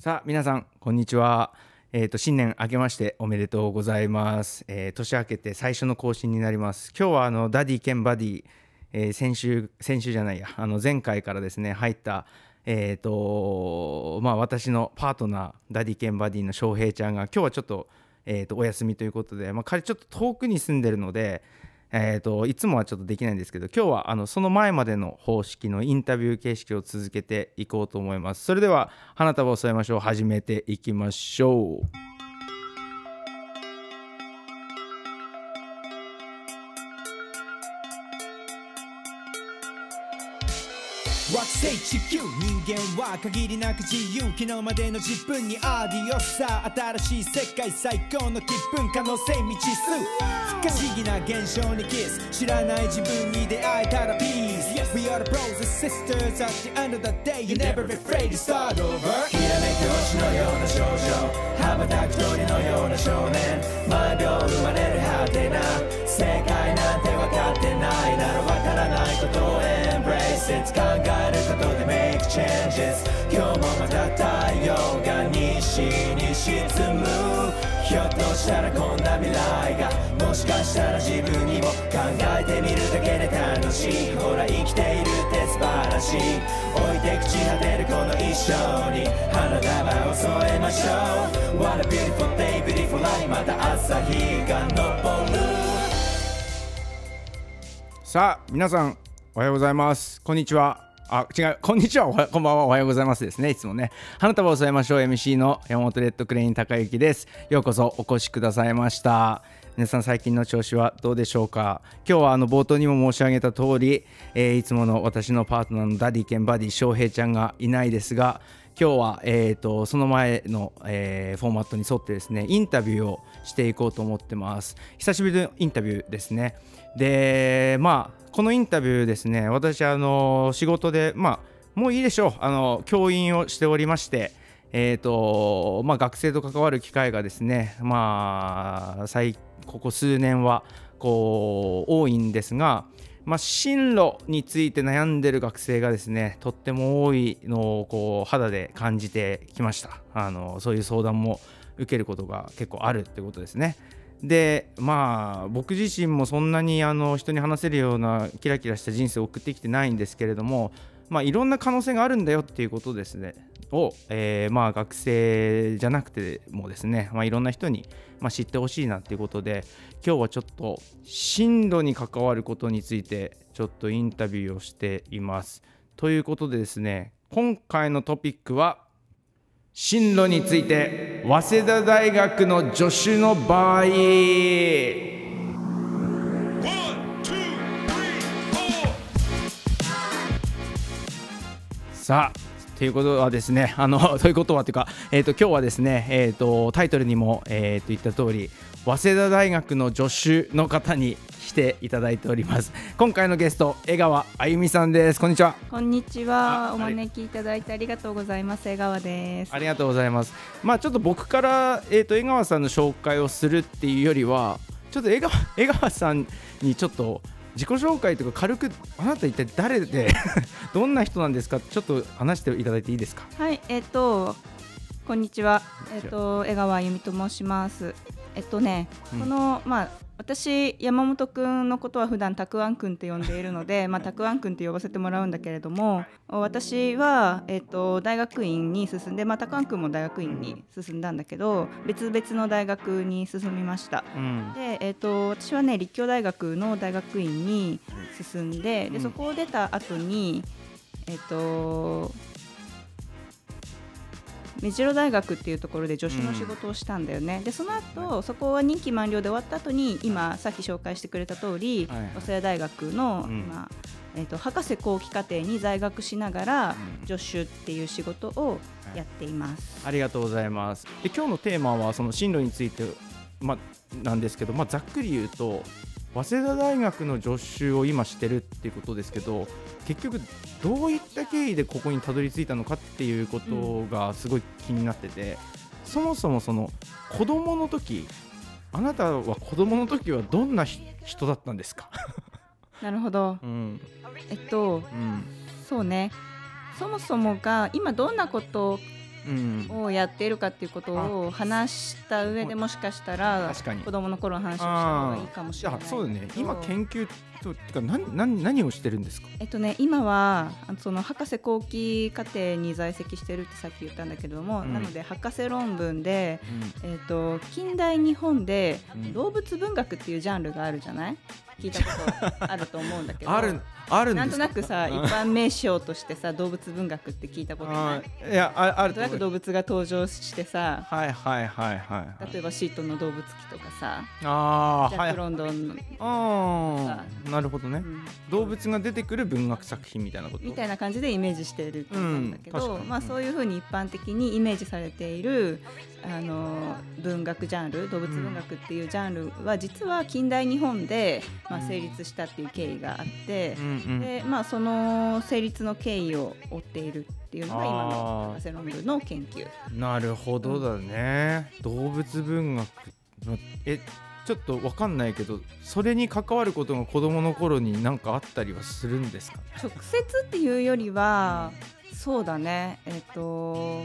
さあ皆さんこんにちは。えっ、と新年明けましておめでとうございます。えー年明けて最初の更新になります。今日はあのダディ兼バディ、えー先週先週じゃないやあの前回からですね入ったえっ、とまあ私のパートナーダディ兼バディの翔平ちゃんが今日はちょっとえー、とお休みということで、まあ、彼ちょっと遠くに住んでるので、えー、といつもはちょっとできないんですけど今日はあのその前までの方式のインタビュー形式を続けていこうと思います。それでは花束を添えましょう。始めていきましょう。地球人間は限りなく自由。昨日までの自分にアディオスさ。新しい世界最高の気分可能性未知数。不可思議な現象にキス。知らない自分に出会えたらピース。We are the bros and sisters at the end of the day. You never be afraid to start over. きらめく星のような少女。羽ばたく鳥のような少年。毎秒生まれる果てな。世界なんて分かってないなら分からないことを接考えることで Make changes 今日もまた太陽が西に沈む。ひょっとしたらこんな未来がもしかしたら自分にも考えてみるだけで楽しい。ほら生きているって素晴らしい置いて朽ち果てるこの一生に。花束を添えましょう What a beautiful day beautiful life また朝日が昇る。さあ皆さんおはようございます。こんにちは。あ違う。こんにちは。はこんばんは。おはようございますですね。いつもね。花束を添えましょう。MC の山本レッドクレイン高之です。ようこそお越しくださいました。皆さん最近の調子はどうでしょうか？今日はあの冒頭にも申し上げた通り、えーいつもの私のパートナーのダディ兼バディ翔平ちゃんがいないですが今日は、えー、とその前の、えーフォーマットに沿ってですねインタビューをしていこうと思ってます。久しぶりのインタビューですね。でまあこのインタビューですね私あの仕事でまあもういいでしょう。あの教員をしておりましてえーとまあ、学生と関わる機会がですね、まあ、最ここ数年はこう多いんですが、まあ、進路について悩んでる学生がですねとっても多いのをこう肌で感じてきました。あのそういう相談も受けることが結構あるってことですね。でまあ僕自身もそんなにあの人に話せるようなキラキラした人生を送ってきてないんですけれどもまあいろんな可能性があるんだよっていうことですね。を、えーまあ学生じゃなくてもですね、まあ、いろんな人に、まあ、知ってほしいなっていうことで今日はちょっと進路に関わることについてちょっとインタビューをしています。ということでですね今回のトピックは進路について。早稲田大学の助手の場合。さあということはですね、あの ということはというか、えー、と今日はですね、えー、とタイトルにも、えー、と言った通り、早稲田大学の助手の方に来ていただいております。今回のゲスト、江川あゆみさんです。こんにちは。こんにちあは。お招きいただいてありがとうございます。江川です。ありがとうございます。まあちょっと僕から、えー、と江川さんの紹介をするっていうよりは、ちょっと江川 江川さんにちょっと自己紹介とか軽くあなた一体誰で どんな人なんですか？ちょっと話していただいていいですか？はい、えっ、と、こんにちは。えっ、こんにちはと、江川由美と申します。えっとね、うん。この、まあ、私山本くんのことは普段たくあんくんって呼んでいるので、まあ、たくあんくんって呼ばせてもらうんだけれども私は、えっと大学院に進んで、まあ、たくあんくんも大学院に進んだんだけど別々の大学に進みました。うん。で、えー、と私はね立教大学の大学院に進んで,、うん。でそこを出た後にえっ、と目白大学っていうところで助手の仕事をしたんだよね、でその後そこは任期満了で終わった後に今さっき紹介してくれた通り、はいはい。早稲田大学の、うん。まあえー、と博士後期課程に在学しながら、うん。助手っていう仕事をやっています。ありがとうございます。で今日のテーマはその進路について、まあ、なんですけど、まあ、ざっくり言うと早稲田大学の助手を今してるっていうことですけど結局どういった経緯でここにたどり着いたのかっていうことがすごい気になってて、そもそもその子供の時あなたは子供の時はどんなひ人だったんですか、なるほど、うん。えっとうん。そうね。そもそもが今どんなことうんをやっているかっていうことを話した上でもしかしたら子供の頃の話をした方がいいかもしれない。あそうだね。今研究とてか何何何をしてるんですか？えっとね、今はその博士後期課程に在籍してるってさっき言ったんだけども、うん。なので博士論文で、えっと近代日本でうん動物文学っていうジャンルがあるじゃない？聞いたことあると思うんだけど。あるあるんなんとなくさ一般名称としてさ動物文学って聞いたことなあいーいやああなんとなく動物が登場してさはいはいはいはいはい。例えばシートンの動物記とかさジャック・ああはい。ロンドンの、ああなるほどね。うん。動物が出てくる文学作品みたいなこと？みたいな感じでイメージしていると思うんだけど、うんまあ、そういうふうに一般的にイメージされているあの文学ジャンル動物文学っていうジャンルは実は近代日本で、まあ、成立したっていう経緯があってう、ん。うんでまあ、その成立の経緯を追っているっていうのが今のあー博士論文の研究。なるほどだね、動物文学のえちょっとわかんないけどそれに関わることが子供の頃に何かあったりはするんですか直接っていうよりはそうだね。えっ、と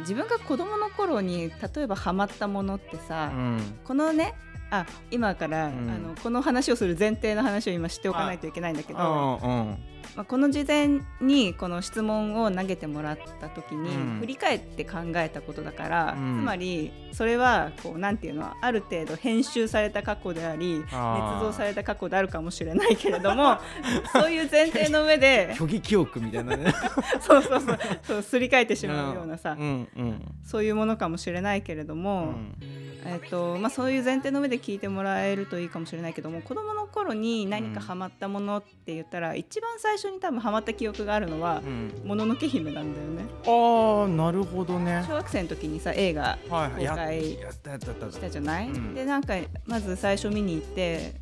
自分が子供の頃に例えばハマったものってさ、うん。このねあ今から、うん。あのこの話をする前提の話を今知っておかないといけないんだけど。あまあ、この事前にこの質問を投げてもらった時に、うん。振り返って考えたことだから、うん。つまりそれはこうなんていうのある程度編集された過去であり捏造された過去であるかもしれないけれども そういう前提の上で虚偽記憶みたいなね。そうそうそうそうすり替えてしまうようなさ、うん。うんそういうものかもしれないけれどうも、ん。えっとまあ、そういう前提の上で聞いてもらえるといいかもしれないけども子どもの頃に何かハマったものって言ったら、一番最初に多分ハマった記憶があるのはうん「もののけ姫」なんだよね。ああなるほどね。小学生の時にさ映画公開したじゃない、うん。でなんかまず最初見に行って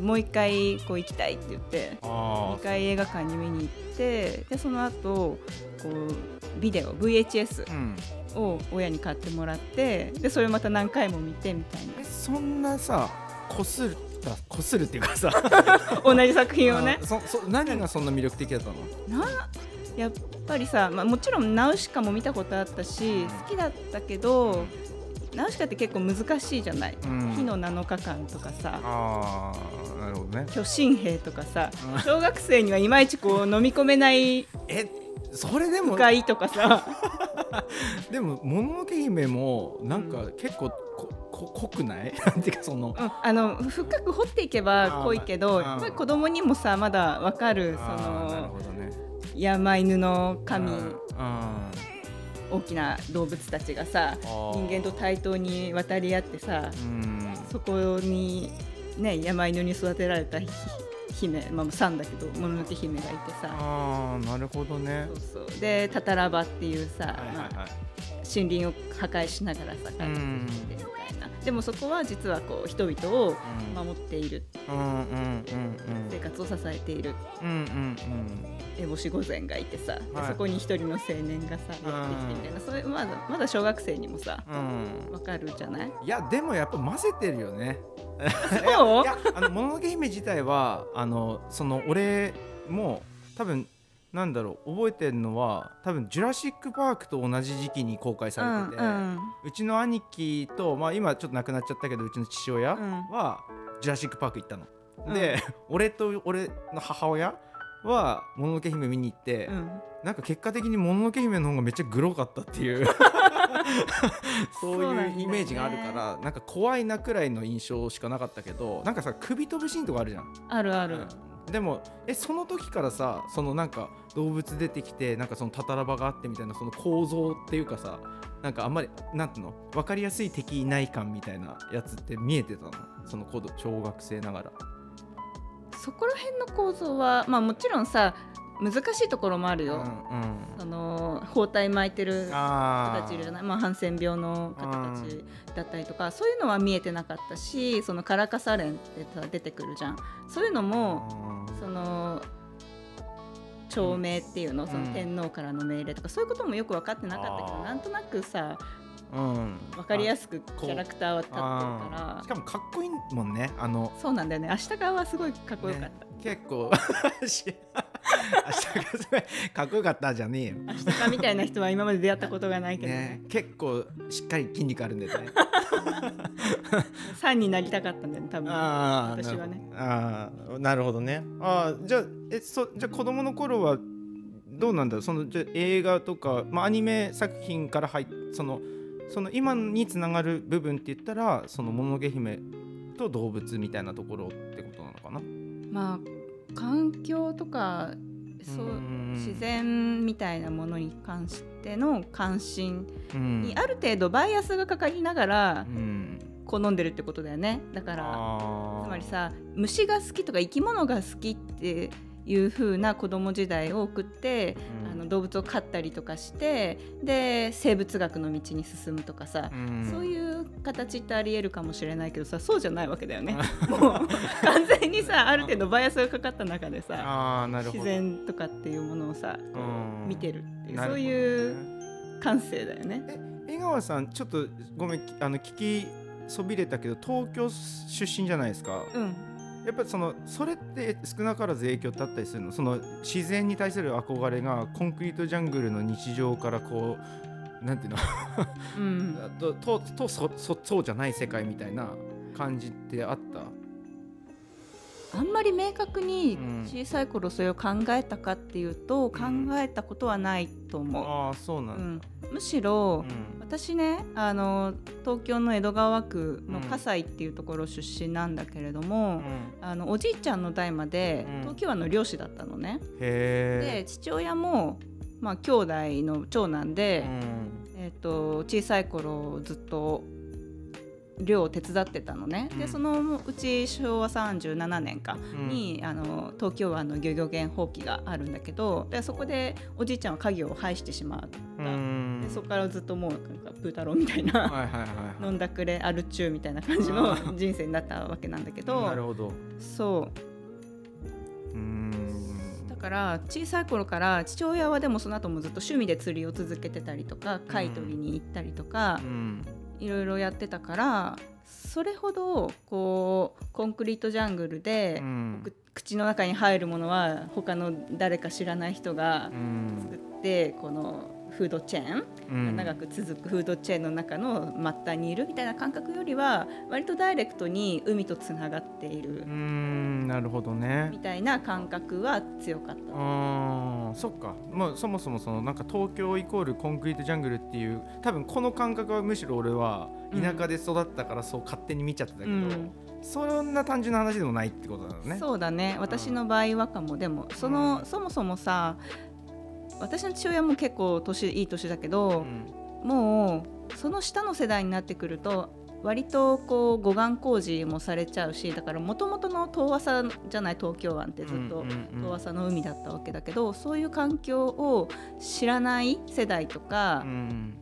もう一回こう行きたいって言ってあ2回映画館に見に行ってでその後こうビデオ VHS を親に買ってもらってでそれまた何回も見てみたいえそんなさこするこするっていうかさ。な 同じ作品をね。あそそ何がそんな魅力的だったの？なやっぱりさ、まあ、もちろんナウシカも見たことあったし好きだったけどナウシカって結構難しいじゃない、うん。火の7日間とかさ。ああなるほどね。巨神兵とかさ。うん。小学生にはいまいちこう飲み込めないえそれでも深いとかさ。でももののけ姫もなんか結構ここ濃くない？なんていうかそのうん、あの深く掘っていけば濃いけどあー。やっぱり子供にもさまだわかるそあーなるのほどね。山犬の神うん大きな動物たちがさ人間と対等に渡り合ってさうん。そこにね山犬に育てられたひ姫まあ3だけどもののけ姫がいてさ。ああなるほどね。そうそう。でタタラバっていうさ、はいはいまあはい森林を破壊しながらさ帰ってきていな。でもそこは実はこう人々をうん。守っている。生活を支えている。烏帽子御前がいてさ、ではい。そこに一人の青年がさやってきてみたいな。それまだまだ小学生にもさうん。わかるじゃない？いやでもやっぱ混ぜてるよね。そう？いやあのもののけ姫自体はあのその俺も多分なんだろう覚えてるのは多分「ジュラシック・パーク」と同じ時期に公開されてて、うんうちの兄貴と、まあ、今ちょっと亡くなっちゃったけどうちの父親うん。は「ジュラシック・パーク」行ったの。うん。で 俺と俺の母親は「もののけ姫」見に行って、うん。なんか結果的に「もののけ姫」の方がめっちゃグロかったっていう。そういうイメージがあるからなんか怖いなくらいの印象しかなかったけどなんかさ首飛ぶシーンとかあるじゃん。あるある、でもえその時からさそのなんか動物出てきてなんかそのタタラバがあってみたいなその構造っていうかさなんかあんまりなんていうの？分かりやすい敵いない感みたいなやつって見えてたの？その小学生ながら。そこら辺の構造はまあもちろんさ難しいところもあるよ、うんうん。その包帯巻いてる人あたちいるじゃない？まあ、ハンセン病の方たちだったりとかそういうのは見えてなかったしそのカラカサレンってさ出てくるじゃん。そういうのもその長命っていうの？その天皇からの命令とかそういうこともよく分かってなかったけどなんとなくさうん分かりやすすくキャラクターは立ってるから。しかもかっこいいもんね。あのそうなんだよね。明日側はすごいかっこよかった、ね結構 かっこよかったじゃねえよ。明日かみたいな人は今まで出会ったことがないけどね。ね結構しっかり筋肉あるんだよね。3になりたかったんだよね多分ああ私はね。ああなるほどね。ああじゃあえそじゃあ子供の頃はどうなんだろう？そのじゃあ映画とか、まあ、アニメ作品から入っそのその今につながる部分って言ったらその「もののけ姫」と動物みたいなところってことなのかな？まあ環境とかそううん自然みたいなものに関しての関心うん。にある程度バイアスがかかりながらうん。好んでるってことだよね。だからつまりさ虫が好きとか生き物が好きっていう風な子供時代を送って、うん。あの動物を飼ったりとかしてで生物学の道に進むとかさ、うん。そういう形ってありえるかもしれないけどさそうじゃないわけだよね。もう完全にさある程度バイアスがかかった中でさあーなるほど。自然とかっていうものをさこう見てるっていうそういう感性だよね。え江川さんちょっとごめんあの聞きそびれたけど東京出身じゃないですか、うんやっぱりそのそれって少なからず影響ってあったりするの？その自然に対する憧れがコンクリートジャングルの日常からこうなんていうの？うん、とととそそそうじゃない世界みたいな感じってあった？あんまり明確にうん。小さい頃それを考えたかっていうと、考えたことはないと思う。ああそうなうんだ、ん、むしろ、うん。私ねあの東京の江戸川区の葛西っていうところ出身なんだけれども、あのおじいちゃんの代までうん。東京湾の漁師だったのね。へで父親も、まあ、兄弟の長男で、え、えー、と小さい頃ずっと漁を手伝ってたのね、うん。でそのうち昭和37年かうん。に、あの東京湾の漁業権放棄があるんだけどでそこでおじいちゃんは家業を廃してしまった、うん。でそこからずっともうなんかプー太郎みたいな、飲んだくれアル中みたいな感じの人生になったわけなんだけど。なるほど。そう。うから小さい頃から父親はでもその後もずっと趣味で釣りを続けてたりとか貝取りに行ったりとかう、んいろいろやってたからそれほどこうコンクリートジャングルでう、ん。く口の中に入るものは他の誰か知らない人がうん。作ってこのフードチェーン、うん。長く続くフードチェーンの中の末端にいるみたいな感覚よりは割とダイレクトに海とつながっているうんなるほどね。みたいな感覚は強かった。あーそっか。まあそもそもそのなんか東京イコールコンクリートジャングルっていう多分この感覚はむしろ俺は田舎で育ったからそう勝手に見ちゃってたけど、うん。そんな単純な話でもないってことだよね。そうだね。私の場合はかも。でもその、うん。そもそもさ私の父親も結構年いい年だけど、ん。もうその下の世代になってくると割とこう護岸工事もされちゃうしだからもともとの遠浅じゃない東京湾ってずっと遠浅の海だったわけだけど、そういう環境を知らない世代とかう、ん。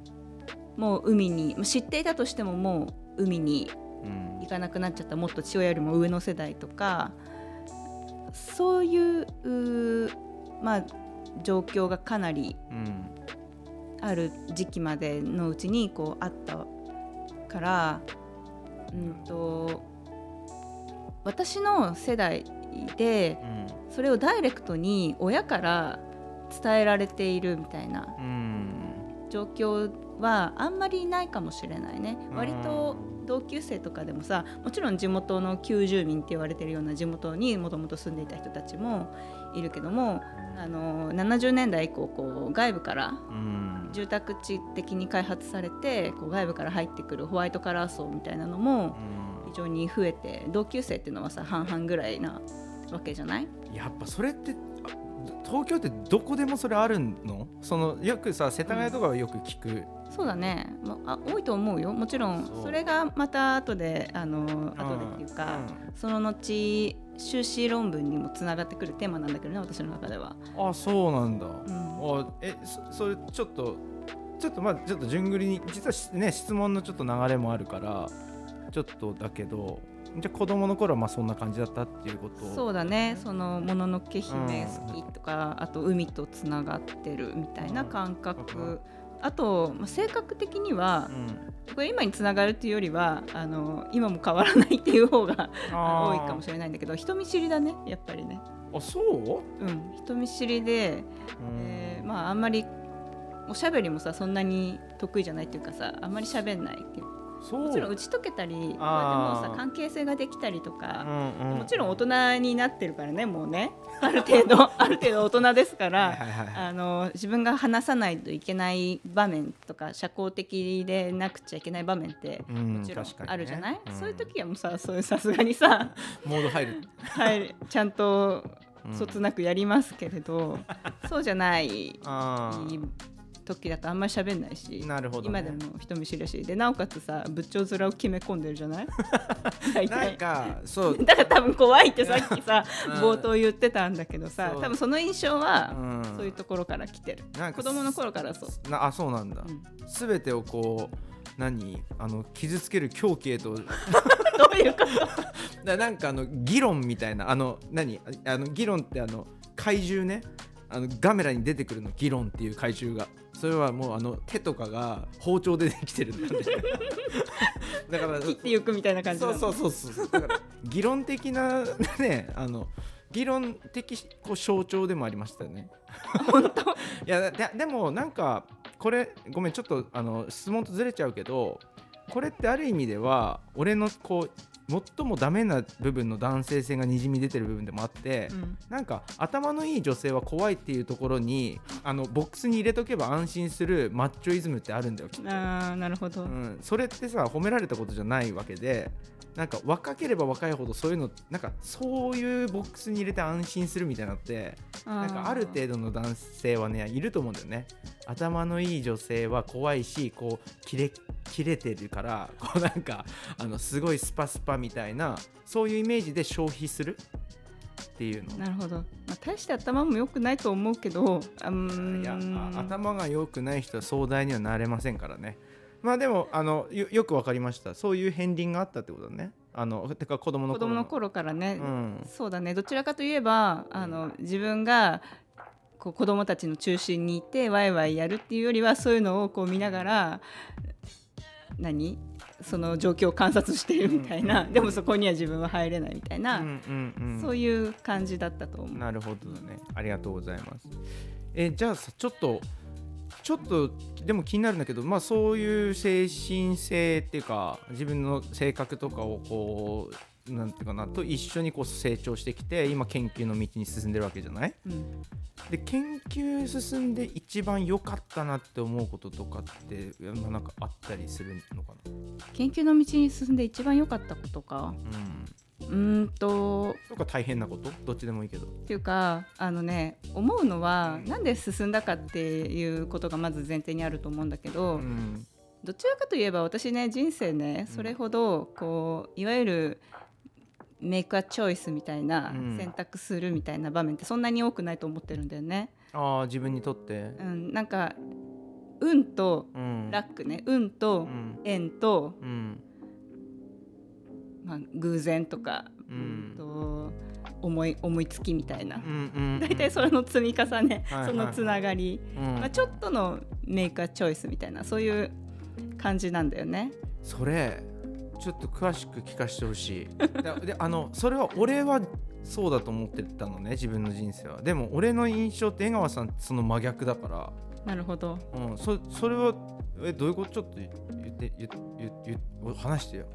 もう海に知っていたとしてももう海にうん。行かなくなっちゃったもっと父親よりも上の世代とかそういうまあ状況がかなりうんある時期までのうちにこうあったから、うん、と私の世代でうん。それをダイレクトに親から伝えられているみたいなうん。状況はあんまりないかもしれないね。うん。割と同級生とかでもさもちろん地元の旧住民って言われてるような地元にもともと住んでいた人たちもいるけどもあの70年代以降こう外部からうん。住宅地的に開発されてこう外部から入ってくるホワイトカラー層みたいなのも非常に増えて同級生っていうのはさ半々ぐらいなわけじゃない？やっぱそれってあ東京ってどこでもそれあるの？そのよくさ世田谷とかはよく聞く、そうだね、まあ、多いと思うよ。もちろんそれがまた後であの後でっていうか、その後修士論文にもつながってくるテーマなんだけどね私の中では。あそうなんだ、うん。あえそそれちょっとちょっとまあちょっと順繰りに実はしね質問のちょっと流れもあるからちょっとだけどじゃあ子供の頃はまあそんな感じだったっていうこと？そうだね。その「もののけ姫好き」とか、あと海とつながってるみたいな感覚、うんあと、まあ、性格的にはう、ん。これ今につながるっていうよりはあの今も変わらないっていう方が多いかもしれないんだけど人見知りだねやっぱりね。あそう、うん、人見知りで、えーまああんまりおしゃべりもさそんなに得意じゃないっていうかさあんまり喋んないけどそうもちろん打ち解けたりこうやってもさ関係性ができたりとうか、んうん。もちろん大人になってるからねもうね。ある程度 ある程度大人ですから、あの自分が話さないといけない場面とか社交的でなくちゃいけない場面ってうんもちろんあるじゃない、うん。そういう時はもうさそういうさすがにさ、モード入る。はい、ちゃんとうん。そつなくやりますけれど、そうじゃない時だとあんまり喋んないしなるほどね。今でも人見知りだし。でなおかつさ仏頂面を決め込んでるじゃない？大なん体かそう。だから多分怖いってさっきさうん。冒頭言ってたんだけどさ多分その印象はうん。そういうところから来てる。なんか子供の頃からそう、なあそうなんだ。うん。すべてをこう何？あの傷つける狂気へと。どういうこと？だなんかあの議論みたいな。あの何？ああの議論ってあの怪獣ね。あのガメラに出てくるの議論っていう怪獣がそれはもうあの手とかが包丁でできてるんだねだから切っていくみたいな感じそうそうそうそう。だから議論的なねあの議論的こう象徴でもありましたよね。本当？いやででもなんかこれごめんちょっとあの質問とずれちゃうけどこれってある意味では俺のこう最もダメな部分の男性性がにじみ出てる部分でもあって、うん。なんか頭のいい女性は怖いっていうところにあのボックスに入れとけば安心するマッチョイズムってあるんだよきっと、あーなるほど、うん、それってさ褒められたことじゃないわけでなんか若ければ若いほどそういうのなんかそういうボックスに入れて安心するみたいなのってなんかある程度の男性はねいると思うんだよね。頭のいい女性は怖いしこう切れ切れてるから こうなんかあのすごいスパスパみたいなそういうイメージで消費する？っていうの。なるほど、まあ、大して頭も良くないと思うけどあうーん。いやあ頭が良くない人は壮大にはなれませんからねまあでもあのよよくわかりました。そういう片鱗があったってことだね。あのてか子供の頃子供の頃からね、うん。そうだね。どちらかといえばあの自分がこう子供たちの中心にいてワイワイやるっていうよりはそういうのをこう見ながら何？その状況を観察しているみたいな、でもそこには自分は入れないみたいな、うんうんうん。そういう感じだったと思う。なるほどね。ありがとうございます。えじゃあさちょっとちょっとでも気になるんだけど、まあそういう精神性っていうか自分の性格とかをこうなんていうかなと一緒にこう成長してきて今研究の道に進んでるわけじゃない？うんで研究進んで一番良かったなって思うこととかってまあなんかあったりするのかな？研究の道に進んで一番良かったことか。うんうーんととか大変なこと？どっちでもいいけど。っていうかあのね思うのはなんで進んだかっていうことがまず前提にあると思うんだけど、うん。どちらかといえば私ね人生ねそれほどこういわゆるメイクアチョイスみたいなうん。選択するみたいな場面ってそんなに多くないと思ってるんだよね。ああ自分にとって。うん、なんか運とうん。ラックね。運うとん。縁と、うんまあ、偶然とか、うん。と思い思いつきみたいな。大体それの積み重ね、そのつながり、うん。まあ、ちょっとのメイクアチョイスみたいなそういう感じなんだよね。それちょっと詳しく聞かせてほしい。でであのそれは俺はそうだと思ってたのね自分の人生は。でも俺の印象って江川さんその真逆だから。なるほど。うん、そそれはえどういうこと？ちょっと言って言って話してよ。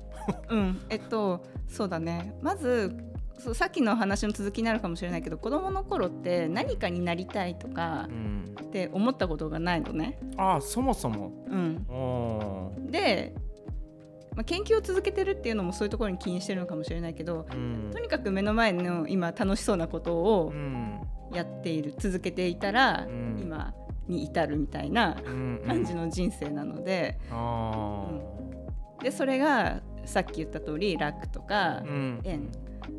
うん、えっとそうだね。まずそうさっきの話の続きになるかもしれないけど子供の頃って何かになりたいとかうん、って思ったことがないのね。ああそもそも。うん、で、まあ、研究を続けてるっていうのもそういうところに気にしてるのかもしれないけどうん。とにかく目の前の今楽しそうなことをうん。やっている続けていたら、うん。今に至るみたいなうん感じの人生なので,、あでそれがさっき言った通り楽とか縁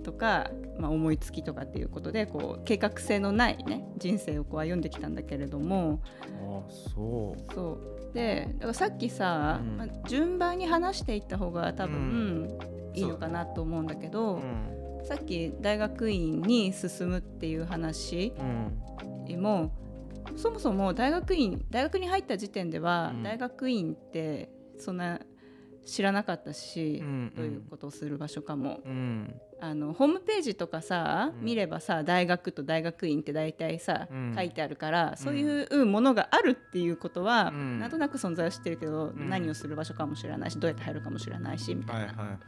とか、まあ、思いつきとかっていうことでこう計画性のない、ね、人生をこう歩んできたんだけれども。ああそう。そう。でだからさっきさ、うん。まあ、順番に話していった方が多分、ういいのかなと思うんだけど、うん。さっき大学院に進むっていう話うん。もそもそも大学院大学に入った時点では、うん。大学院ってそんな知らなかったし、うんどういうことをする場所かも。うん。あのホームページとかさ、うん。見ればさ大学と大学院って大体さ、うん。書いてあるからそういうものがあるっていうことは、うん。なんとなく存在は知ってるけど、ん。何をする場所かもしれないしどうやって入るかもしれないしみたいな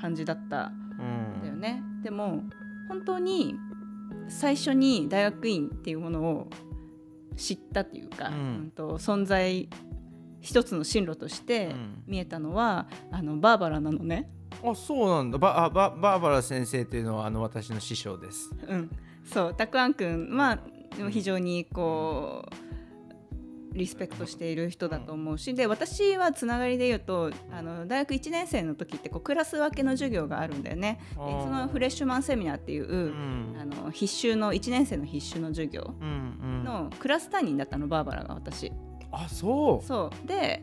感じだったうん。んだよね。でも本当に最初に大学院っていうものを知ったっていうか、うん。うんと存在一つの進路としてうん。見えたのは、あのバーバラなのね。あそうなんだ。バあババーバラ先生というのはあの私の師匠です。うん、そう。たくあんくんはでも非常にこうリスペクトしている人だと思うしで私はつながりで言うとあの大学1年生の時ってこうクラス分けの授業があるんだよね。でそのフレッシュマンセミナーっていう、うん。あの必修の1年生の必修の授業うんうん。のクラス担任だったのバーバラが私。あそう。そう。で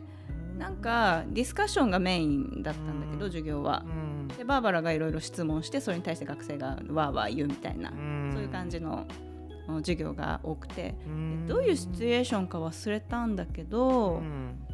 なんかディスカッションがメインだったんだけど、うん。授業は。うん。でバーバラがいろいろ質問してそれに対して学生がわーわー言うみたいな、うん。そういう感じの授業が多くて、うん。どういうシチュエーションか忘れたんだけど、うん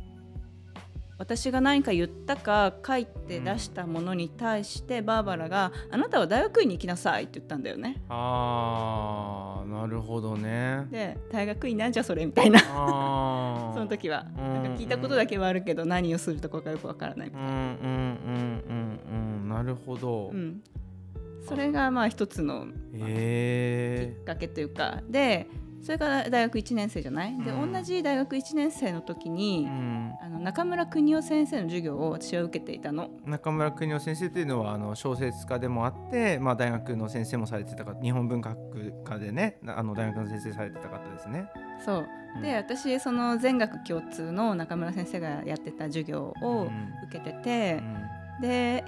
私が何か言ったか書いて出したものに対して、バーバラが「あなたは大学院に行きなさい」って言ったんだよね。あーなるほどね。で大学院なんじゃそれみたいな。その時は、うんなんか聞いたことだけはあるけど何をするとこかよくわからないみたいな。うんうんうんうんうん。なるほど、うん。それがまあ一つのきへっかけというか。でそれから大学1年生じゃない、でうん。同じ大学1年生の時に、え、うん、あの中村邦夫先生の授業を私は受けていたの。中村邦夫先生というのはあの小説家でもあって、まあ、大学の先生もされてた方日本文学科でねあの大学の先生されてた方ですね。そう。うん。で私その全学共通の中村先生がやってた授業をうん。受けててう、ん。で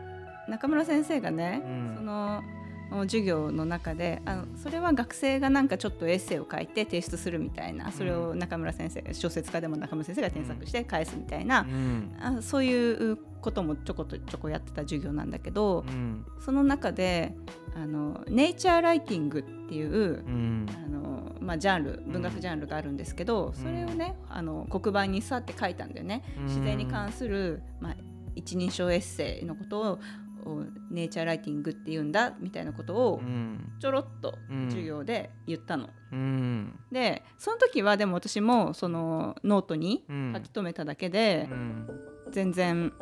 中村先生がね、うん。その授業の中であのそれは学生がなんかちょっとエッセイを書いて提出するみたいなそれを中村先生小説家でも中村先生が添削して返すみたいな、うん。あそういうこともちょことちょこやってた授業なんだけど、うん。その中であのネイチャーライティングっていうう、ん。あのまあ、ジャンル文学ジャンルがあるんですけど、それをねあの黒板にさって書いたんだよね、うん。自然に関する、まあ、一人称エッセイのことをおネイチャーライティングっていうんだみたいなことをうん。ちょろっとうん。授業で言ったの。うん。でその時はでも私もそのノートにうん。書き留めただけでうん。全然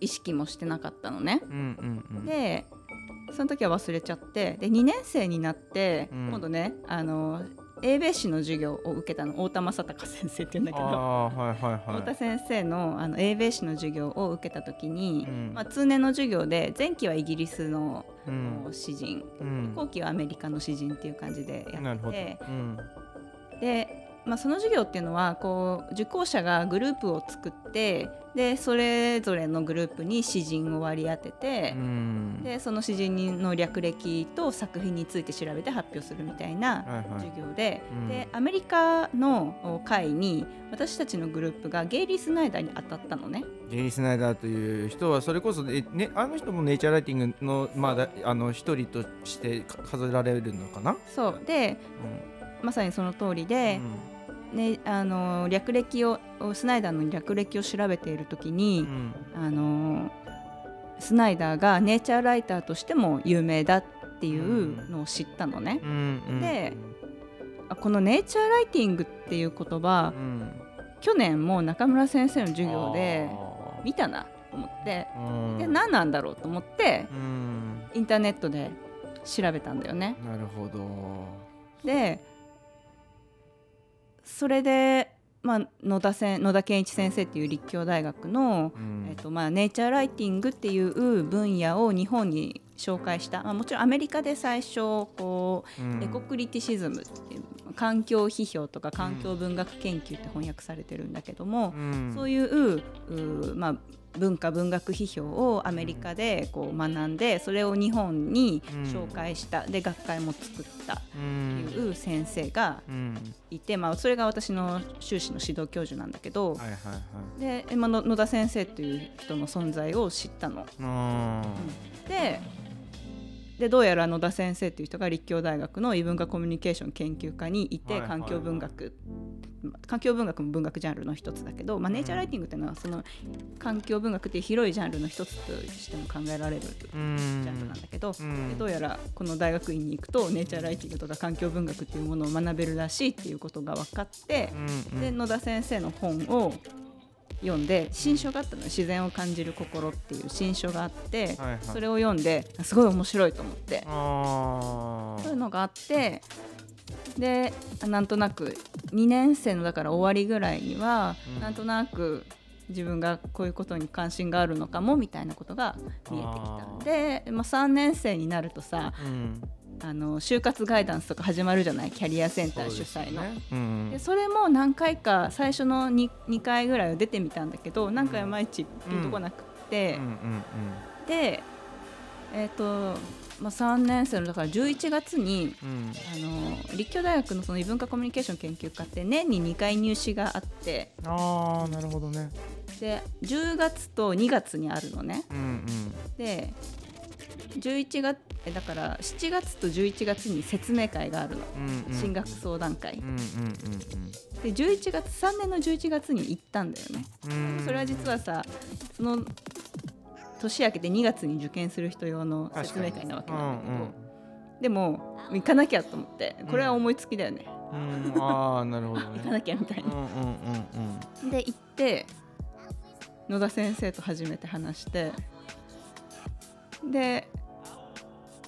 意識もしてなかったのね。うんうんうん。でその時は忘れちゃってで2年生になって、うん。今度ねあの英米史の授業を受けたの太田正孝先生っていうんだけど。あーはいはい太田はい先生のあの英米史の授業を受けた時に、うん。まあ、通年の授業で前期はイギリスのうん。詩人、うん。後期はアメリカの詩人っていう感じでやってうん。で、まあ、その授業っていうのはこう受講者がグループを作ってでそれぞれのグループに詩人を割り当てて、うん。でその詩人の略歴と作品について調べて発表するみたいなはいはい。授業で,、うん。でアメリカの会に私たちのグループがゲイリー・スナイダーに当たったのね。ジェリー・スナイダーという人はそれこそ、えね、あの人もネイチャーライティングの,、まあだ、あの一人としてか数えられるのかな、そう。でまさにその通りで、ね、あの略歴をスナイダーの略歴を調べている時に、うん。あのスナイダーがネイチャーライターとしても有名だっていうのを知ったのね。うんうんであこのネイチャーライティングっていう言葉うん。去年も中村先生の授業で見たなと思ってうん。で何なんだろうと思ってうん。インターネットで調べたんだよね。なるほど。でそれで、まあ、野田せん野田健一先生っていう立教大学の、うん。えっとまあ、ネイチャーライティングっていう分野を日本に紹介した、まあ、もちろんアメリカで最初こう、うん。エコクリティシズム環境批評とか環境文学研究って翻訳されてるんだけども、うん。そういううまあ、文化文学批評をアメリカでこう学んでそれを日本に紹介した、で学会も作った。うってんいう先生がうん。いて、まあ、それが私の修士の指導教授なんだけど、はいはいはい。で、ま野田先生という人の存在を知ったの。あででどうやら野田先生っていう人が立教大学の異文化コミュニケーション研究科にいて、環境文学。環境文学も文学ジャンルの一つだけど、まあ、ネイチャーライティングっていうのはその環境文学っていう広いジャンルの一つとしても考えられるジうんャンルなんだけど、うん。でどうやらこの大学院に行くとネイチャーライティングとか環境文学っていうものを学べるらしいっていうことが分かって、うん。で野田先生の本を読んで新書があったのよ。自然を感じる心っていう新書があって、はいはい。それを読んですごい面白いと思って。あそういうのがあってでなんとなく2年生のだから終わりぐらいには、うん。なんとなく自分がこういうことに関心があるのかもみたいなことが見えてきあたで、まあ、3年生になるとさーうんあの就活ガイダンスとか始まるじゃない？キャリアセンター主催の。そうですね。うんでそれも何回か最初の 2, 2回ぐらいは出てみたんだけどなんかいまいちピンとこなくって、でえっ、と、まあ、3年生のだから11月にうん。うんあの立教大学のその異文化コミュニケーション研究科って年に2回入試があって。ああなるほどね。で10月と2月にあるのね。うんうん。で11月えだから7月と11月に説明会があるの。うんうん。進学相談会。うんうんで11月3年の11月に行ったんだよね。うん。うんそれは実はさその年明けて2月に受験する人用の説明会なわけなんだけど、でも行かなきゃと思ってこれは思いつきだよね、うん。うんああなるほどね。行かなきゃみたいうんな。うんうん。で行って野田先生と初めて話してで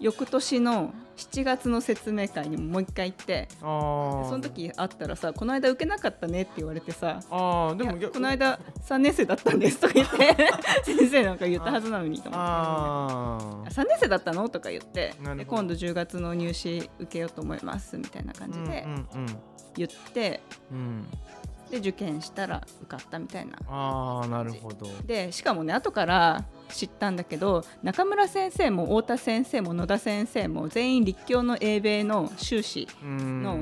翌年の7月の説明会にももう一回行ってその時会ったらさ「この間受けなかったね」って言われてさああでもこの間3年生だったんですとか言って 先生なんか言ったはずなのにと思って。ああ3年生だったのとか言ってで今度10月の入試受けようと思いますみたいな感じでうんうん言って、うん。うんで受験したら受かったみたいな。ああなるほど。でしかもね後から知ったんだけど中村先生も太田先生も野田先生も全員立教の英米の修士の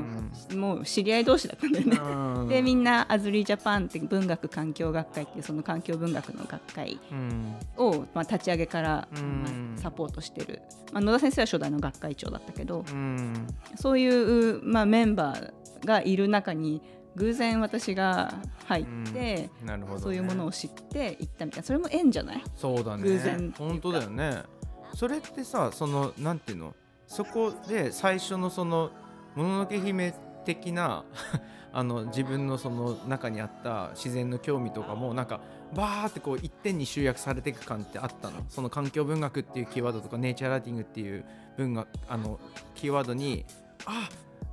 もう知り合い同士だったんだよね。でみんんなアズリージャパンって文学環境学会っていうその環境文学の学会うんを、まあ、立ち上げから、うん。まあサポートしてる、まあ、野田先生は初代の学会長だったけど、うん。そういう、まあ、メンバーがいる中に偶然私が入って、なるほどね。そういうものを知って行ったみたいな。それも縁じゃない？そうだね。偶然。本当だよね。それってさそのなんていうの？そこで最初のそのもののけ姫的な あの自分のその中にあった自然の興味とかもなんかバーってこう一点に集約されていく感ってあったの？その環境文学っていうキーワードとかネイチャーライティングっていう文学あのキーワードにあ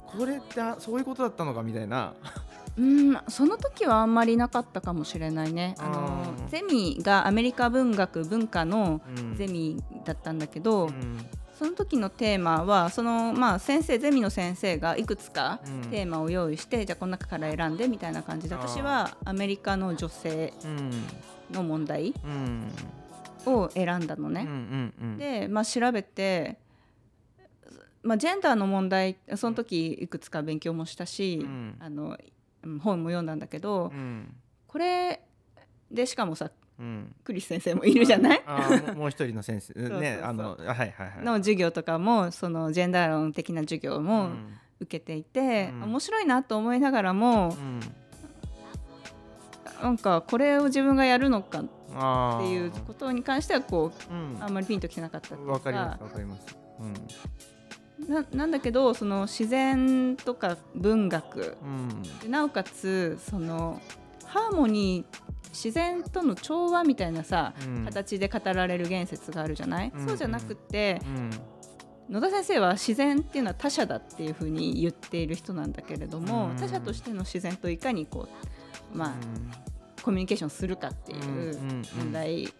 これってあそういうことだったのかみたいな うんその時はあんまりなかったかもしれないね。あのうんゼミがアメリカ文学文化のうん。ゼミだったんだけど、うん。その時のテーマはその、まあ、先生ゼミの先生がいくつかうん。テーマを用意して、じゃあこの中から選んでみたいな感じで私はアメリカの女性うんの問題うん。を選んだのね。うんうんうん。で、まあ、調べて、まあ、ジェンダーの問題その時いくつか勉強もしたし、うん。あのうん本も読んだんだけど、うんこれでしかもさうん。クリス先生もいるじゃない？もう一人の先生。ねあのはいはいはいの授業とかもそのジェンダー論的な授業うもん。受けていて、うん。面白いなと思いながらもうん。なんかこれを自分がやるのかっあていうことに関してはこううあんまりピンときてなかったっていうわかりますわかります。うんななんだけどその自然とか文学。うん。でなおかつそのハーモニー自然との調和みたいなさ、うん。形で語られる言説があるじゃない、うん。そうじゃなくってうん。野田先生は自然っていうのは他者だっていうふうに言っている人なんだけれども、うん。他者としての自然といかにこうまあ、コミュニケーションするかっていう問題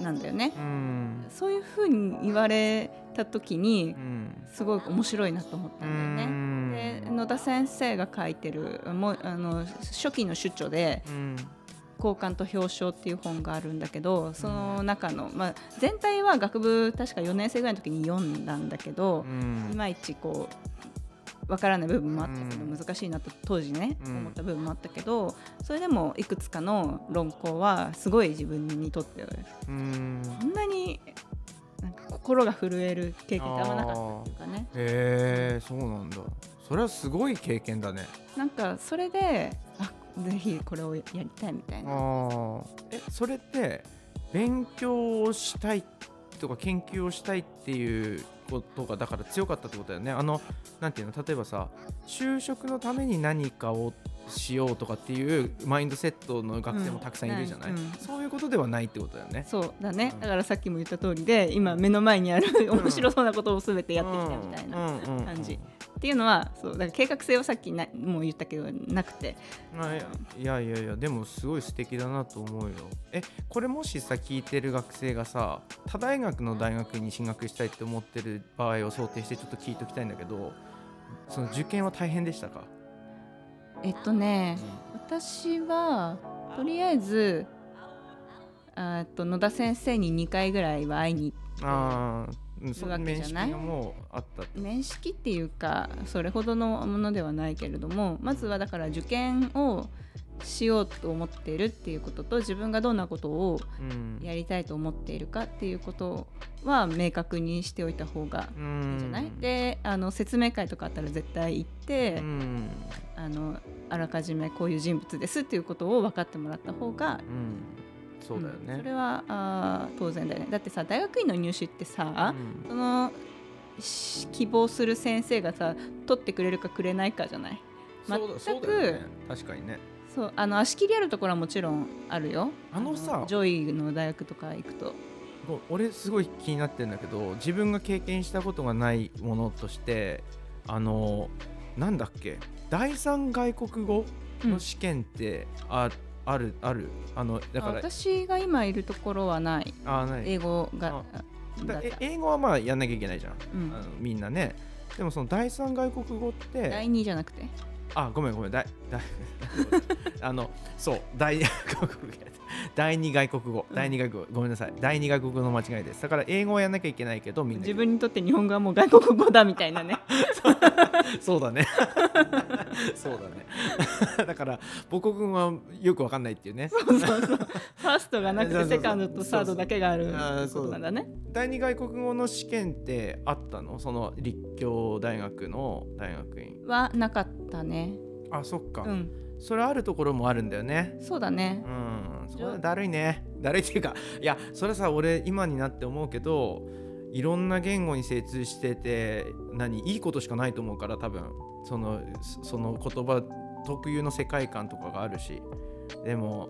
なんだよね。うん。そういうふうに言われた時にうん。すごい面白いなと思ったんだよね。で野田先生が書いてるもうあの初期の主著でうん「交換と表彰」っていう本があるんだけどその中の、まあ、全体は学部確か4年生ぐらいの時に読んだんだけどう、ん。いまいちこうわからない部分もあったけど、うん。難しいなと当時ね、うん。思った部分もあったけどそれでもいくつかの論考はすごい自分にとってうん。こんなになんかこ心が震える経験ってあんまなかったっていうかね。へえそうなんだ。それはすごい経験だね。なんかそれであぜひこれをやりたいみたいな。えそれって勉強をしたいとか研究をしたいっていうことがだから強かったってことだよね。あのなんていうの？例えばさ就職のために何かをしようとかっていうマインドセットの学生もたくさんいるじゃない、うんうん。そういうことではないってことだよね。そうだね。うん。だからさっきも言った通りで今目の前にある面白そうなことを全てやってきたみたいなな感じっていうのはそうだから計画性はさっきなもう言ったけどなくて。あいやいやいやでもすごい素敵だなと思うよ。えこれもしさ聞いてる学生がさ他大学の大学に進学したいって思ってる場合を想定してちょっと聞いておきたいんだけどその受験は大変でしたか、えっとね私はとりあえずあと野田先生に2回ぐらいは会いにああうんそわけの面識じゃない？面識っていうかそれほどのものではないけれどもまずはだから受験をしようと思っているっていうことと自分がどんなことをうん。やりたいと思っているかっていうことは明確にしておいた方がういいんじゃない、ん。であの説明会とかあったら絶対行って、うん。あのあらかじめこういう人物ですっていうことを分かってもらった方がうんそうだよね、んそれはあー当然だよね。だってさ大学院の入試ってさ、うん。そのし希望する先生がさ取ってくれるかくれないかじゃない？全くね。確かにね。そうあの足切りあるところはもちろんあるよ。あのさ上位の大学とか行くと。俺すごい気になってるんだけど自分が経験したことがないものとしてあのなんだっけ？第三外国語の試験ってあ,、あるある。あのだからあ私が今いるところはない。あない。英語が英語はまあやんなきゃいけないじゃん、うん。あのみんなね。でもその第三外国語って第2じゃなくて？あごめんごめん。だいだいあのそう第外国語 第二外国語第二外国語ごめんなさい。第二外国語の間違いです。だから英語はやんなきゃいけないけどみんな自分にとって日本語はもう外国語だみたいなね。そうだね。そうだね。だから母国語はよくわかんないっていうね。そうそうそう。ファーストがなくてセカンドとサードだけがあることなんだね。第二外国語の試験ってあったの？その立教大学の大学院。はなかったね。あそっか、うんそれあるところもあるんだよね。そうだね。うん。それはだるいね。だるいっていうかいやそれさ俺今になって思うけどいろんな言語に精通してて何いいことしかないと思うから多分。そのそその言葉特有の世界観とかがあるし。でも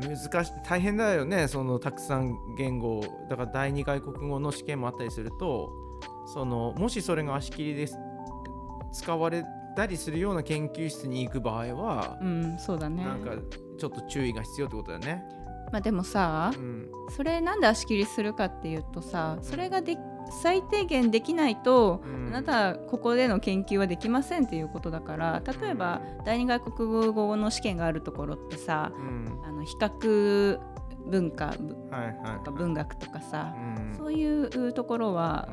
難し大変だよねそのたくさん言語。だから第二外国語の試験もあったりするとそのもしそれが足切りです使われたりするような研究室に行く場合は、うんそうだね。なんかちょっと注意が必要ってことだよね。まあでもさうん、それなんで足切りするかっていうとさそれがで最低限できないと、うん。あなたはここでの研究はできませんっていうことだから例えば第二外国語の試験があるところってさうん、あの比較文化ぶはいはい、はい。とか文学とかさう、ん、そういうところは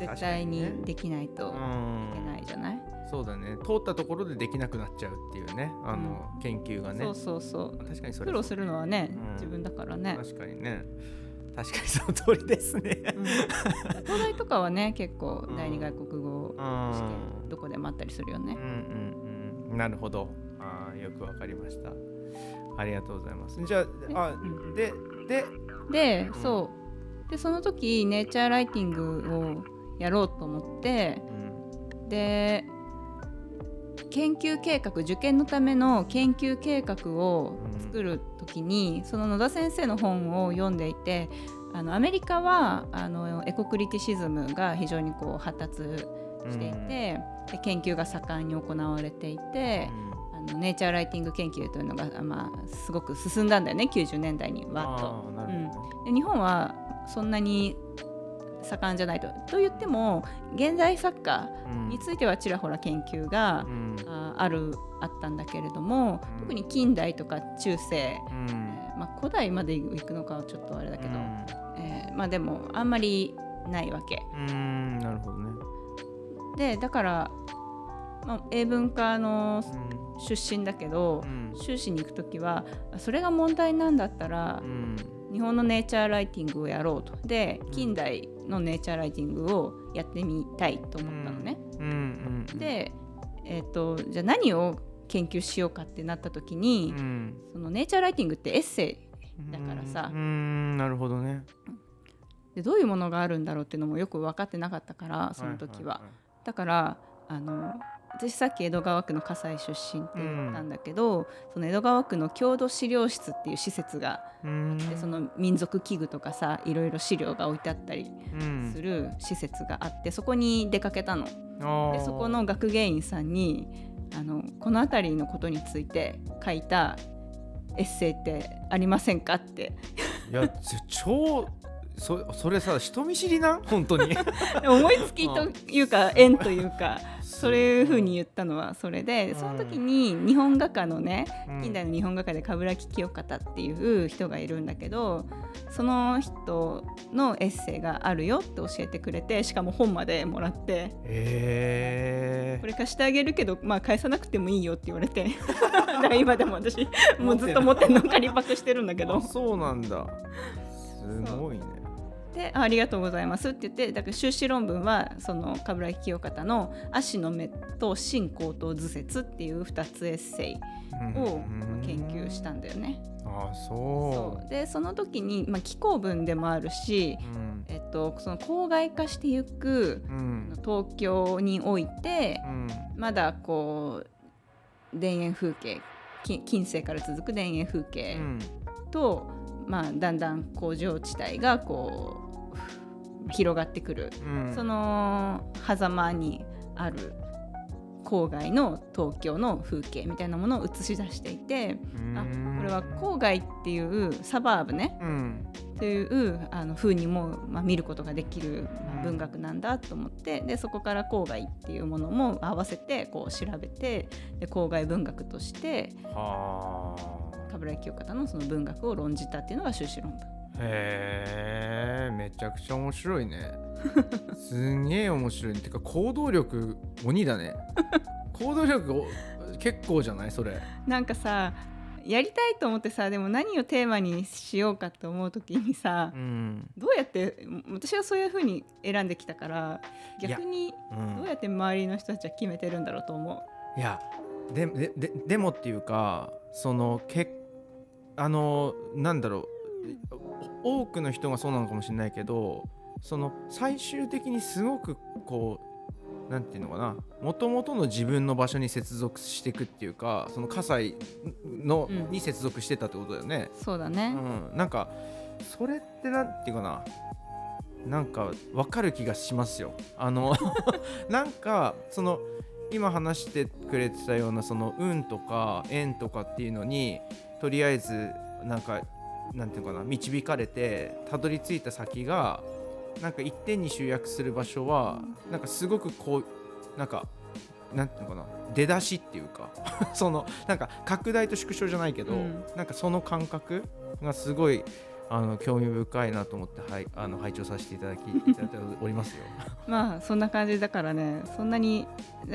絶対にできないといけないじゃない、うん、そうだね。通ったところでできなくなっちゃうっていうね、あの、研究がね。そうそうそう。確かにそれ苦労するのはね、うん。自分だからね、確かにね。確かにその通りですね。うん。東大とかはね結構うん。第二外国語う試ん験どこでもあったりするよね。うん、うん。うん。なるほど。ああよくわかりました。ありがとうございます。じゃああうんででで、ん。そう。でその時ネイチャーライティングをやろうと思ってうん。で研究計画受験のための研究計画を作る時に、その野田先生の本を読んでいてあのアメリカはあのエコクリティシズムが非常にこう発達していて、で研究が盛んに行われていて、あのネイチャーライティング研究というのが、まあ、すごく進んだんだよね90年代にわっと。あーなるほど。で日本はそんなに盛んじゃないと。と言っても現代作家うん。についてはちらほら研究がう、ん。ああるあったんだけれども、うん。特に近代とか中世、うん。えーまあ、古代まで行くのかはちょっとあれだけど、うん。えーまあ、でもあんまりないわけ。うーん。なるほどね。でだから、まあ、英文科のうん。出身だけど、うん。修士に行く時はそれが問題なんだったらう、ん日本のネイチャーライティングをやろうと。で近代のネイチャーライティングをやってみたいと思ったのね。で、えー、とじゃあ何を研究しようかってなった時に、うん。そのネイチャーライティングってエッセイだからさ。なるほどね。でどういうものがあるんだろうっていうのもよく分かってなかったからその時は。だからあの私さっき江戸川区の葛西出身って言ったんだけど、その江戸川区の郷土資料室っていう施設がいはいはいでその民族器具とかさいろいろ資料が置いてあったりうん。する施設があってそこに出かけたの。でそこの学芸員さんにあのこの辺りのことについて書いたエッセイってありませんかって。いやち 超そそれさ人見知りなん？本当に。思いつきというか縁というかそういうふうに言ったのはそれでその時に日本画家のねうん。近代の日本画家で冠城清方っていう人がいるんだけどその人のエッセイがあるよって教えてくれてしかも本までもらってへこれ貸してあげるけど、まあ、返さなくてもいいよって言われて 今でも私もうずっと持ってんの仮パクしてるんだけど。あそうなんだ。すごいねであありがとうございますって言ってだから修士論文はその冠城清方の「足の目と新高等図説」っていう2つエッセイをうん研究したんだよね。あそそう。でその時に、まあ、気候文でもあるし、うん。えっと、その郊外化していくうん。東京においてうん。まだこう田園風景き近世から続く田園風景うん。と、まあ、だんだん工場地帯がこう広がってくる、うん。その狭間にある郊外の東京の風景みたいなものを映し出していてあこれは郊外っていうサバーブね。うん。というあの風にも、まあ、見ることができる、まあ文学なんだと思ってでそこから郊外っていうものも合わせてこう調べてで郊外文学としてはあ。冠城清方のその文学を論じたっていうのが修士論文。へえめちゃくちゃ面白いね。すんげえ面白い。てか行動力鬼だね。行動力お結構じゃないそれ。なんかさやりたいと思ってさでも何をテーマにしようかと思う時にさうん、どうやって私はそういうふうに選んできたから逆にうん。どうやって周りの人たちは決めてるんだろうと思いやででででもっていうかそのけあのなんだろうお多くの人がそうなのかもしれないけどその最終的にすごくこうなんていうのかなもともとの自分の場所に接続していくっていうかその葛西の、うんに接続してたってことだよね。うそうだね、うん、なんかそれってなんていうかななんかわかる気がしますよ。あの なんかその今話してくれてたようなその運とか縁とかっていうのにとりあえずなんかなんていうのかな導かれてたどり着いた先がなんか一点に集約する場所はなんかすごくこうなんかなんていうのかな出だしっていうか そのなんか拡大と縮小じゃないけど、うん。なんかその感覚がすごいあの興味深いなと思って、はい、あの拝聴させていただきいただいておりますよ。まあそんな感じだからね。そんなに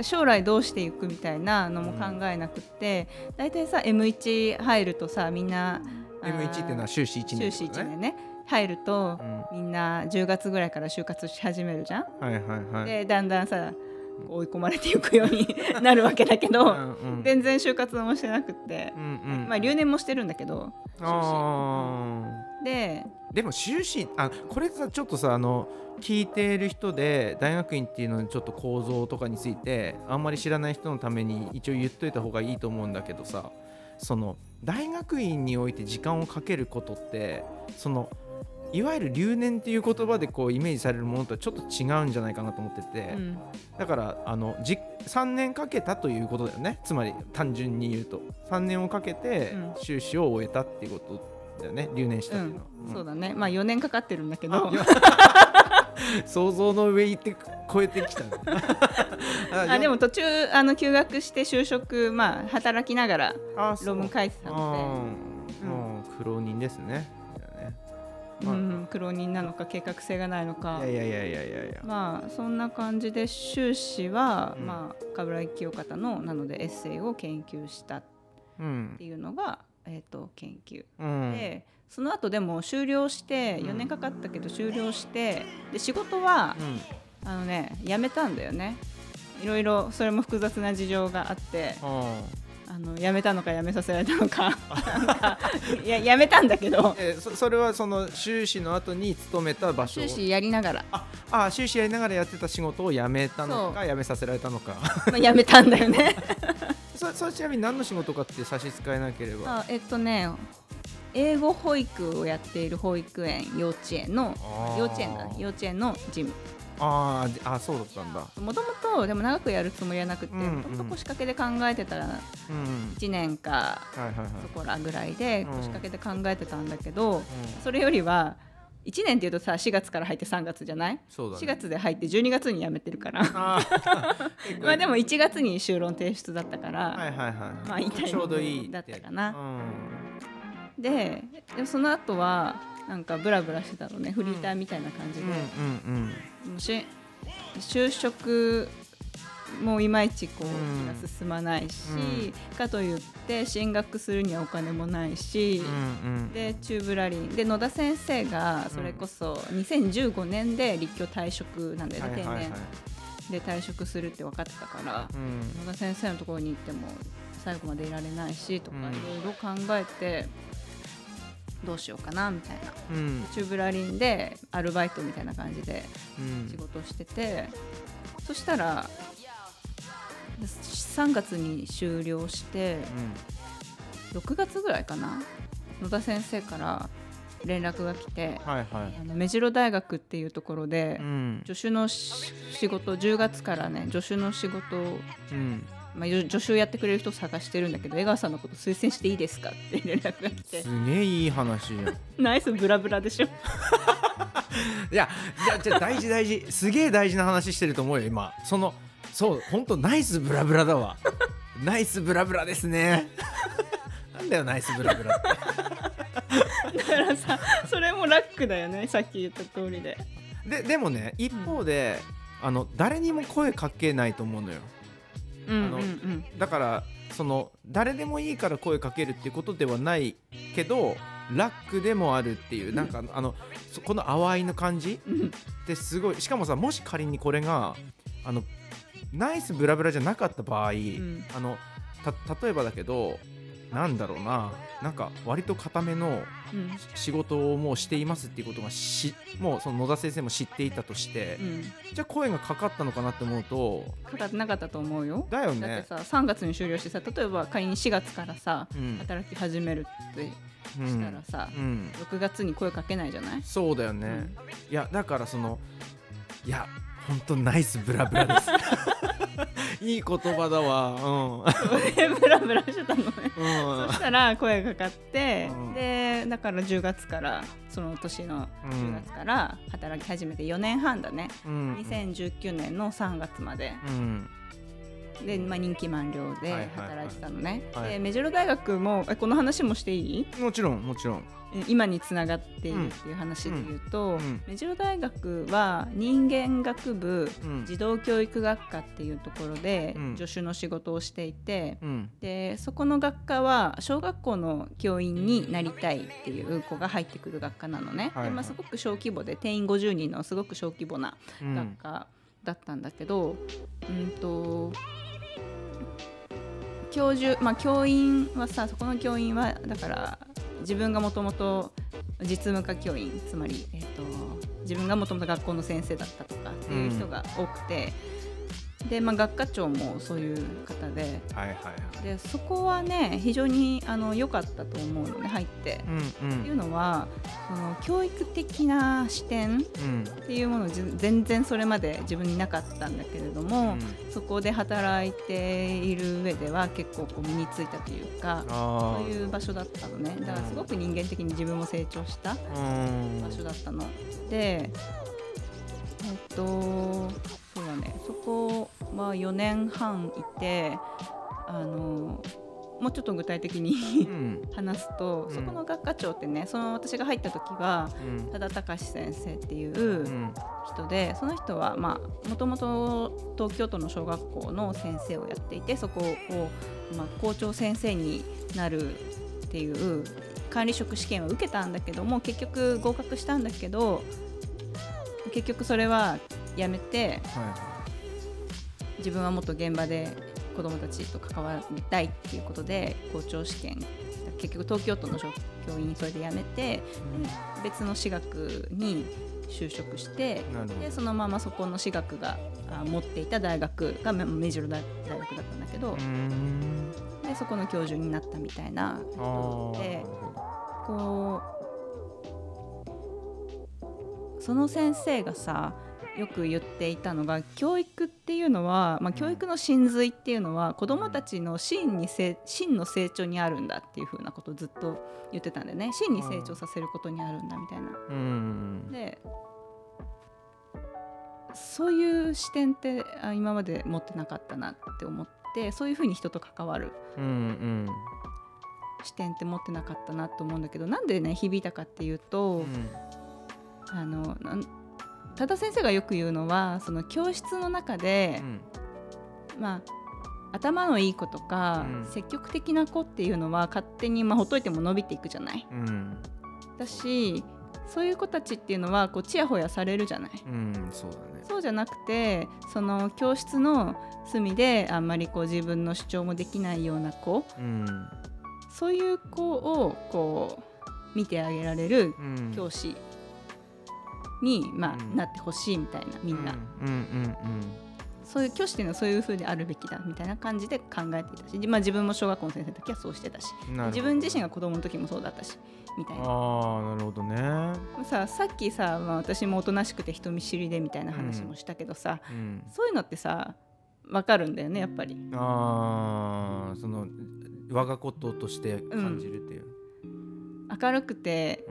将来どうしていくみたいなのも考えなくって大体、さ M1 入るとさみんな M1 っていうのは修士1年、修士1年ね。入るとうん。みんな10月ぐらいから就活し始めるじゃん。はいはいはい。でだんだんさ追い込まれていくように なるわけだけど、うんうん。全然就活もしてなくって。う、んうん、まあ留年もしてるんだけどあでーでも修士あこれさちょっとさあの聞いている人で大学院っていうのにちょっと構造とかについてあんまり知らない人のために一応言っといた方がいいと思うんだけどさその大学院において時間をかけることってそのいわゆる留年っていう言葉でこうイメージされるものとはちょっと違うんじゃないかなと思ってて、うん。だからあのじ3年かけたということだよね。つまり単純に言うと。3年をかけてうん。修士を終えたっていうことだよね。留年したうん。っていうのは、そうだね。まあ4年かかってるんだけど。想像の上行って超えてきたね。あでも途中あの休学して就職まあ働きながら論文書いてたあのーもう苦労人ですね。苦労人なのか計画性がないのか。いやいやいやいやいや。いやまあそんな感じで修士は、うん。まあ冠城清方のなのでエッセイを研究したっうんていうのがえー、と研究。うん。でその後でも終了して4年かかったけど終了してで仕事はうんあのね辞めたんだよね。いろいろそれも複雑な事情があってああの辞めたのか辞めさせられたのか。いや 辞めたんだけど。えそそれはその修士の後に勤めた場所終始やりながら、ああ修士やりながらやってた仕事を辞めたのか辞めさせられたのか。まあ、辞めたんだよね。そそれちなみに何の仕事かって差し支えなければ。あえっとね英語保育をやっている保育園幼稚園の幼稚園だね幼稚園の事務あーあそうだったんだ。もともとでも長くやるつもりはなくてうんうん。もともと腰掛けで考えてたらうん1年かそこらぐらいでうん。腰掛けで考えてたんだけど、うん。それよりは1年っていうとさ4月から入って3月じゃない、そね。4月で入って12月に辞めてるから。まあでも1月に修論提出だったから、はいはいはいまあいいタイミングちょうどいいだったかな。うん。ででもその後はなんかブラブラしてたのね。フリーターみたいな感じで、うんうんもうし就職もいまいちこう進まないし、かといって進学するにはお金もないし、うんうんでチューブラリンで野田先生がそれこそ2015年で立教退職なんだよね、定年。で退職するって分かってたから、うん。野田先生のところに行っても最後までいられないしとかいうん。ろいろ考えてどうしようかなみたいな。うん。チューブラリンでアルバイトみたいな感じでうん。仕事をしてて、そしたら3月に終了して6月ぐらいかな？野田先生から連絡が来てはいはい。あの目白大学っていうところでうん。助手のし仕事10月からね助手の仕事を、うんまあ、よ助手をやってくれる人を探してるんだけど江川さんのこと推薦していいですかって連絡が来て。すげえいい話じゃん。ナイスブラブラでしょ。いやいやじゃあ大事大事。すげえ大事な話してると思うよ今。そのそう本当ナイスブラブラだわ。ナイスブラブラですね。なんだよナイスブラブラって。だからさそれもラックだよねさっき言った通りで。ででもね一方で、あの誰にも声かけないと思うのよだからその誰でもいいから声かけるっていうことではないけどラックでもあるっていうなんかあのそこの淡いの感じうんってすごいしかもさもし仮にこれがあのナイスブラブラじゃなかった場合、ん。あのた例えばだけどなんだろうな。なんか割と固めのうん。仕事をもうしていますっていうことがしもうその野田先生も知っていたとして、うん。じゃあ声がかかったのかなって思うとかかってなかったと思うよ。だよだってね。さ3月に終了してさ例えば仮に4月からさうん。働き始めるってうんしたらさ、うん。6月に声かけないじゃない？そうだよね、うん。いやだからそのいや本当ナイスブラブラです。いい言葉だわ。でブラブラしてたのね。うん、うんそしたら声がかかって、うん。でだから10月からその年の10月から働き始めて4年半だね、うん。2019年の3月まで。うんで、まあ、任期満了ではいはいはい。働いてたのね、はい。で目白大学もえこの話もしていい？もちろんもちろん。え今につながっているっていう話で言うと、うんうん。目白大学は人間学部うん。児童教育学科っていうところでうん。助手の仕事をしていて、うん。でそこの学科は小学校の教員になりたいっていう子が入ってくる学科なのね、はいはい。でまあ、すごく小規模で定員50人のすごく小規模なうん。学科だったんだけど、うんと教授、まあ、教員はさそこの教員はだから自分がもともと実務家教員つまり、えー、と自分がもともと学校の先生だったとかっていう人が多くて、で、まあ、学科長もそういう方で。はいはいはい。でそこはね非常にあの良かったと思うのね入って。うんっていうのはその教育的な視点うん。っていうものじ全然それまで自分になかったんだけれども、そこで働いている上では結構こう身についたというかあそういう場所だったのね。だからすごく人間的に自分も成長した場所だったの。でえっとそうだね。そこは4年半いてあのもうちょっと具体的にうん。話すと、うんそこの学科長ってねその私が入った時はうん。多田隆先生っていううん。人でその人はもともと東京都の小学校の先生をやっていてそこを、まあ、校長先生になるっていう管理職試験を受けたんだけども結局合格したんだけど結局それはやめては自分はもっと現場で子どもたちと関わりたいっていうことで校長試験結局東京都の教員それで辞めて、で別の私学に就職してでそのままそこの私学があ持っていた大学がま目白大大学だったんだけどでそこの教授になったみたいなあーでこうその先生がさよく言っていたのが教育っていうのは、まあ、教育の真髄っていうのは子どもたちの真にせ真の成長にあるんだっていうふうなことをずっと言ってたんだよね。真に成長させることにあるんだみたいな。うん。でそういう視点ってあ今まで持ってなかったなって思ってそういうふうに人と関わるうんうん。視点って持ってなかったなと思うんだけどなんでね響いたかっていうと、うん。あの多田先生がよく言うのはその教室の中でう、ん。まあ頭のいい子とか、うん。積極的な子っていうのは勝手に、まあ、ほっといても伸びていくじゃない。うん。だしそういう子たちっていうのはこうちやほやされるじゃない。うんそうだね。そうじゃなくてその教室の隅であんまりこう自分の主張もできないような子。うん。そういう子をこう見てあげられるうん。教師に、まあうん。なってほしいみたいなみんな、うんうんそういう教師っていうのはそういう風であるべきだみたいな感じで考えていたし、まあ、自分も小学校の先生の時はそうしてたし自分自身が子供の時もそうだったしみたいな。ああなるほどね。ささっきさ、まあ、私もおとなしくて人見知りでみたいな話もしたけどさ、うん。そういうのってさ分かるんだよねやっぱり。ああその我がこととして感じるっていう。明るくて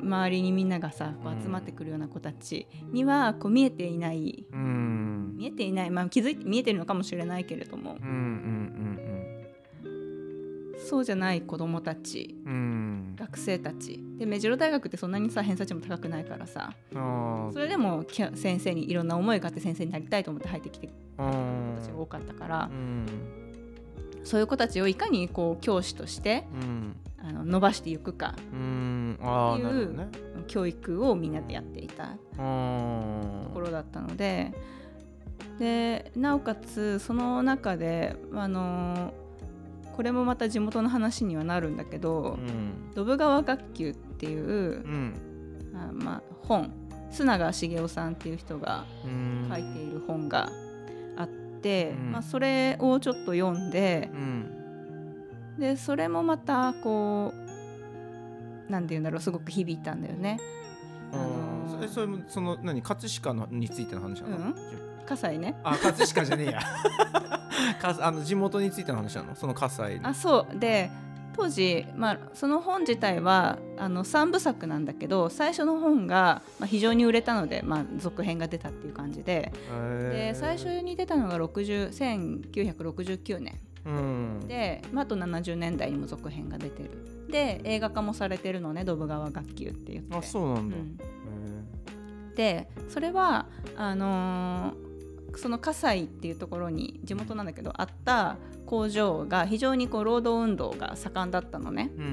周りにみんながさこう集まってくるような子たちにはこう見えていない。うん。見えていない、まあ、気づいて見えてるのかもしれないけれども。うんうんそうじゃない子どもたち。うん。うん学生たち。で目白大学ってそんなにさ偏差値も高くないからさ。あそれでも先生にいろんな思いがあって先生になりたいと思って入ってきてるあ子たちが多かったから。うん。そういう子たちをいかにこう教師としてうん。あの伸ばしていくか。うんっていう教育をみんなでやっていたところだったのででなおかつその中であのこれもまた地元の話にはなるんだけどうん「ドブ川学級」っていううん。あまあ、本須永茂雄さんっていう人がうん。書いている本があって、うん。まあ、それをちょっと読んでうん。でそれもまたこうなんて言うんだろうすごく響いたんだよね。ああのーーそれそれもその何？葛飾のについての話なの、うん？葛西ね。あ葛飾じゃねえや。かあの地元についての話なの？その葛西の。あそう。で当時、まあ、その本自体はあの3部作なんだけど最初の本が、まあ、非常に売れたので、まあ、続編が出たっていう感じで。で最初に出たのが60 1969年うん。で、まあ、あと70年代にも続編が出てる。で映画化もされてるのね「ドブ川学級」って言って。あそうなんだ、うん。へでそれはあのーその葛西っていうところに地元なんだけどあった工場が非常にこう労働運動が盛んだったのね。ーうん。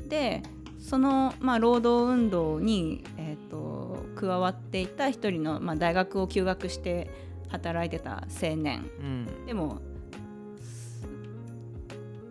うん。でその、まあ、労働運動に、えー、と加わっていた一人の、まあ、大学を休学して働いてた青年。うん。でも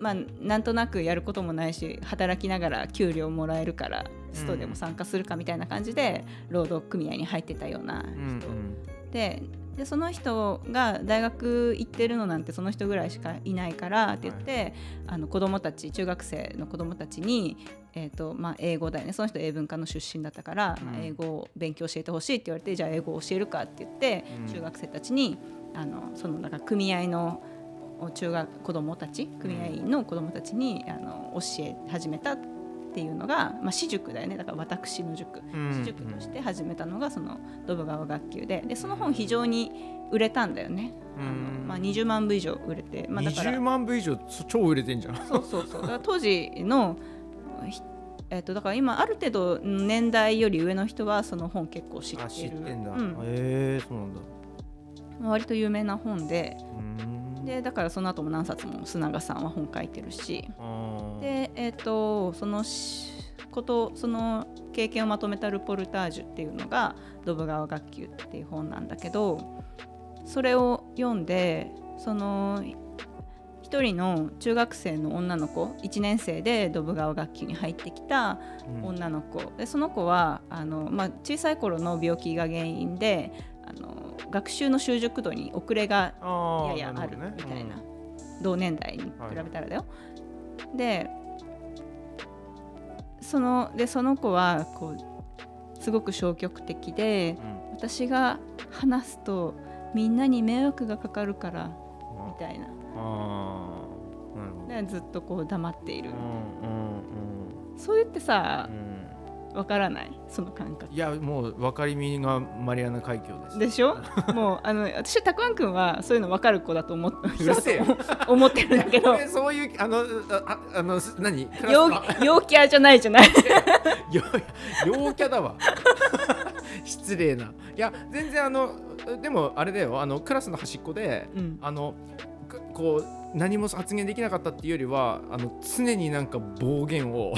まあなんとなくやることもないし働きながら給料もらえるからストでも参加するかみたいな感じで労働組合に入ってたようなうんうん。ででその人が大学行ってるのなんてその人ぐらいしかいないからって言って、あの子供たち中学生の子供たちに、えーとまあ、英語だよね。その人英文科の出身だったから、まあうん。英語を勉強教えてほしいって言われてじゃあ英語を教えるかって言って、うん。中学生たちにあのそのなんか組合の中学子供たち組合員の子供たちにあの教え始めたっていうのが、まあ、私塾だよね。だから私の塾。うん。私塾として始めたのがそのドブ川学級で。でその本非常に売れたんだよね、あのまあ、20万部以上売れて、まあ、だから20万部以上そ超売れてんじゃん。そうそうそう。だから当時の、ひえっとだから今ある程度年代より上の人はその本結構知ってる。あ知ってんだ、うん。へえそうなんだ。割と有名な本で。うーんでだからその後も何冊も須永さんは本書いてるし。でえっ、とそのしことその経験をまとめたルポルタージュっていうのが「ドブ川学級」っていう本なんだけどそれを読んでその一人の中学生の女の子1年生でドブ川学級に入ってきたうん。女の子、でその子はあの、まあ、小さい頃の病気が原因であの学習の習熟度に遅れがややあるみたいな、同年代に比べたらだよ。でそのでその子はこうすごく消極的でうん。私が話すとみんなに迷惑がかかるからみたいな。ずっとこう黙っている、うんうんそう言ってさうんうんわからないその感覚。いやもう分かりみがマリアナ海峡です。でしょ？もうあの私たくあんくんはそういうの分かる子だと思っうる 思ってるんだけど。俺そういうあのあああのす何陽の？陽キャじゃないじゃない。よ陽キャだわ。失礼な。いや全然あのでもあれだよ。あのクラスの端っこでうん。あのくこう何も発言できなかったっていうよりはあの常になんか暴言を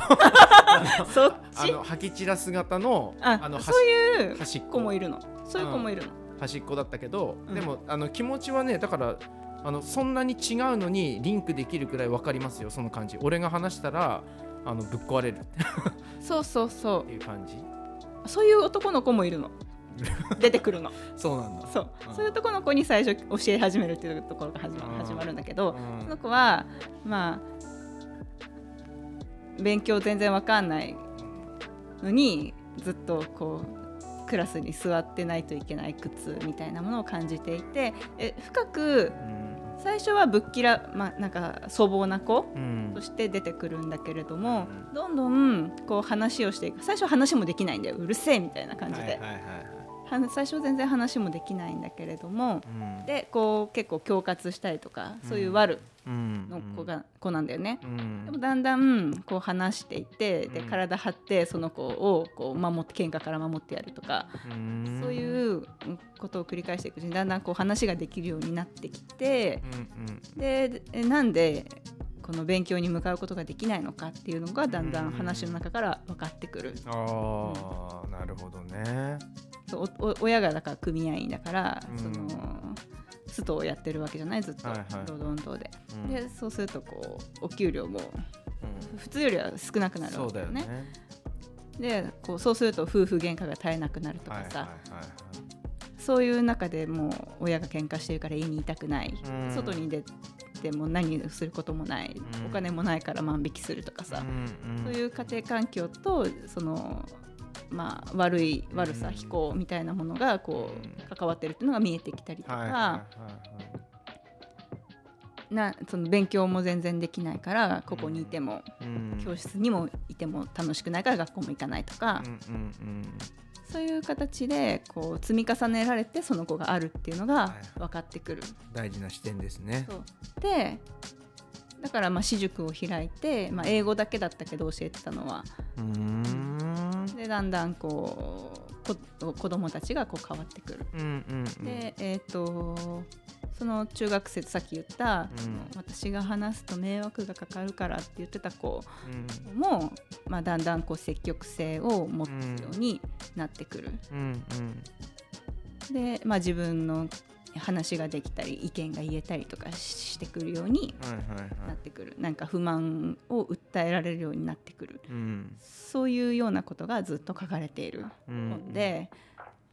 そっち？あの吐き散らす型のあのそういう端っこ。子もいるの？そういう子もいるの、端っこだったけど、うん。でもあの気持ちはねだからあのそんなに違うのにリンクできるくらい分かりますよその感じ。俺が話したらあのぶっ壊れるっそうそうそていう感じ。うそういう男の子もいるの？出てくるの。そうなんだ。そう、うん。そういう男の子に最初教え始めるっていうところが始まうん。始まるんだけど、うん。その子はまあ勉強全然わかんないのにずっとこうクラスに座ってないといけない苦痛みたいなものを感じていてえ深く最初はぶっきら、まあ、なんか粗暴な子うん。として出てくるんだけれども、うん。どんどんこう話をしていく。最初話もできないんだよ。うるせえみたいな感じで、はいはいはいはい。は最初全然話もできないんだけれどもうん。でこう結構恐喝したりとかそういう悪うん。の子が、子なんだよね。うん。でもだんだんこう話していってでうん。体張ってその子をこう守って喧嘩から守ってやるとか、うん。そういうことを繰り返していくうちにだんだんこう話ができるようになってきてうんうん。でえなんでこの勉強に向かうことができないのかっていうのがだんだん話の中から分かってくる。ああなるほどねそ親がだから組合員だから、うん。そのストをやってるわけじゃないずっと、はいはい。労働運動で。うん。でそうするとこうお給料もうん。普通よりは少なくなるそうだよわけよね。ねでこうそうすると夫婦喧嘩が絶えなくなるとかさ、はいはいはいそういう中でもう親が喧嘩してるから家にいたくない、うん。外に出ても何することもない、うん。お金もないから万引きするとかさ、そういう家庭環境とそのまあ悪い悪さ、うん非行みたいなものがこう関わってるっていうのが見えてきたりとか、なその勉強も全然できないからここにいても、教室にもいても楽しくないから学校も行かないとか、そういう形でこう積み重ねられてその子があるっていうのがい分かってくる。うん大事な視点ですね。でだからまあ私塾を開いて、まあ、英語だけだったけど教えてたのは。うーん。でだんだんこうこ子供たちがこう変わってくる。うんうんうん。でえっ、とその中学生さっき言った、うん。私が話すと迷惑がかかるからって言ってた子うん。も、まあ、だんだんこう積極性を持つようになってくる。うん。で、まあ、自分の話ができたり意見が言えたりとかしてくるようにはいはいはないってくる。なんか不満を訴えられるようになってくる。うん。そういうようなことがずっと書かれているうん。本で、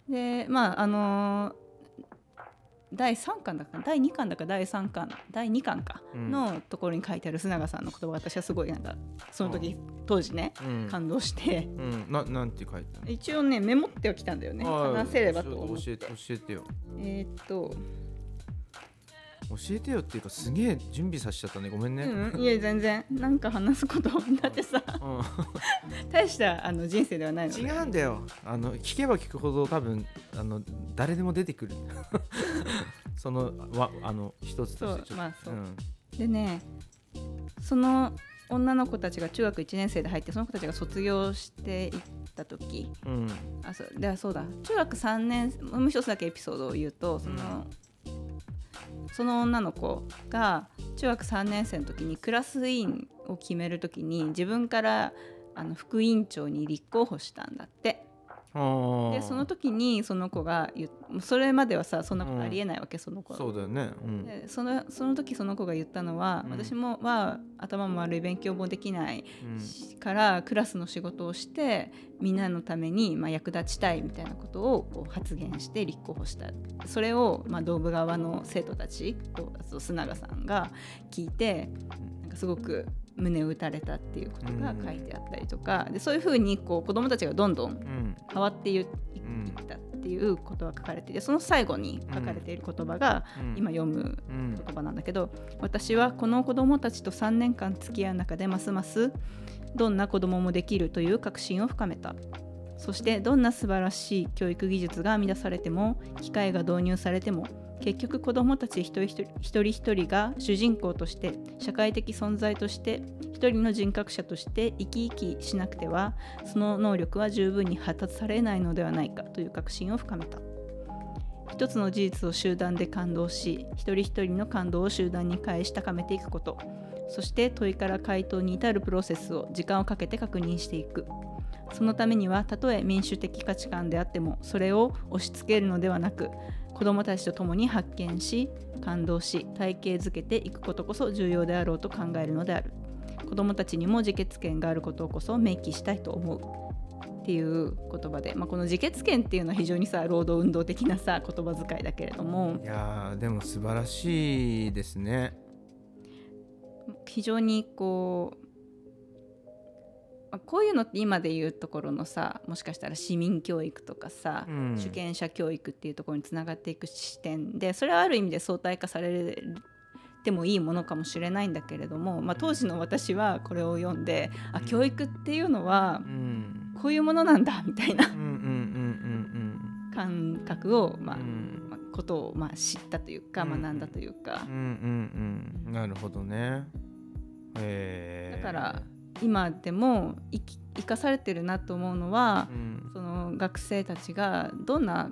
でまああのー第3巻だか第2巻だか？第3巻？第2巻か？うん。のところに書いてある須永さんの言葉私はすごいなんかその時当時ねうん。感動して。うん。ななんて書いて一応ねメモってはきたんだよね。話せればと思って教えて教えてよ。えーっと教えてよっていうかすげえ準備させちゃったね。ごめんね。うん、いや全然。なんか話すことだってさ。うん大したあの人生ではないので。違うんだよ。あの聞けば聞くほど多分あの誰でも出てくる。そのわあの一つとしてまあそう。ん。でねその女の子たちが中学1年生で入ってその子たちが卒業していった時。うん。あそう。でそうだ。中学3年もう一つだけエピソードを言うとその,、その女の子が中学3年生の時にクラス委員を決める時に自分からあの副委員長に立候補したんだって。でその時にその子が言うそれまではさそんなことありえないわけ、その子。はそうだよね。うん。でそのその時その子が言ったのは、うん。私もは頭も悪い勉強もできないうん。からクラスの仕事をしてみんなのためにまあ役立ちたいみたいなことをこう発言して立候補した。それをまあ道部側の生徒たちとあと須永さんが聞いてなんかすごく胸を打たれたっていうことが書いてあったりとか。でそういうふうにこう子どもたちがどんどんうん。変わっていったっていうことが書かれていてその最後に書かれている言葉がうん。今読むうん言葉なんだけど私はこの子どもたちと3年間付き合う中でますますどんな子どももできるという確信を深めた。そしてどんな素晴らしい教育技術が編み出されても機械が導入されても結局子どもたち一人一人一人一人が主人公として社会的存在として一人の人格者として生き生きしなくてはその能力は十分に発達されないのではないかという確信を深めた。一つの事実を集団で感動し一人一人の感動を集団に返し高めていくこと。そして問いから回答に至るプロセスを時間をかけて確認していく。そのためにはたとえ民主的価値観であってもそれを押し付けるのではなく子どもたちと共に発見し感動し体系づけていくことこそ重要であろうと考えるのである。子どもたちにも自決権があることこそ明記したいと思うっていう言葉で、まあ、この自決権っていうのは非常にさ労働運動的なさ言葉遣いだけれどもいやーでも素晴らしいですね。非常にこうまあこういうのって今で言うところのさもしかしたら市民教育とかさ、うん。主権者教育っていうところにつながっていく視点でそれはある意味で相対化されてもいいものかもしれないんだけれども、まあ、当時の私はこれを読んで、あうん。教育っていうのはうん。こういうものなんだみたいな。感覚を、まあうん。うんまあことをまあ知ったというかうん学んだというか。うんう、んうん。うんなるほどね。だから今でも生き生かされてるなと思うのはう、ん。その学生たちがどんな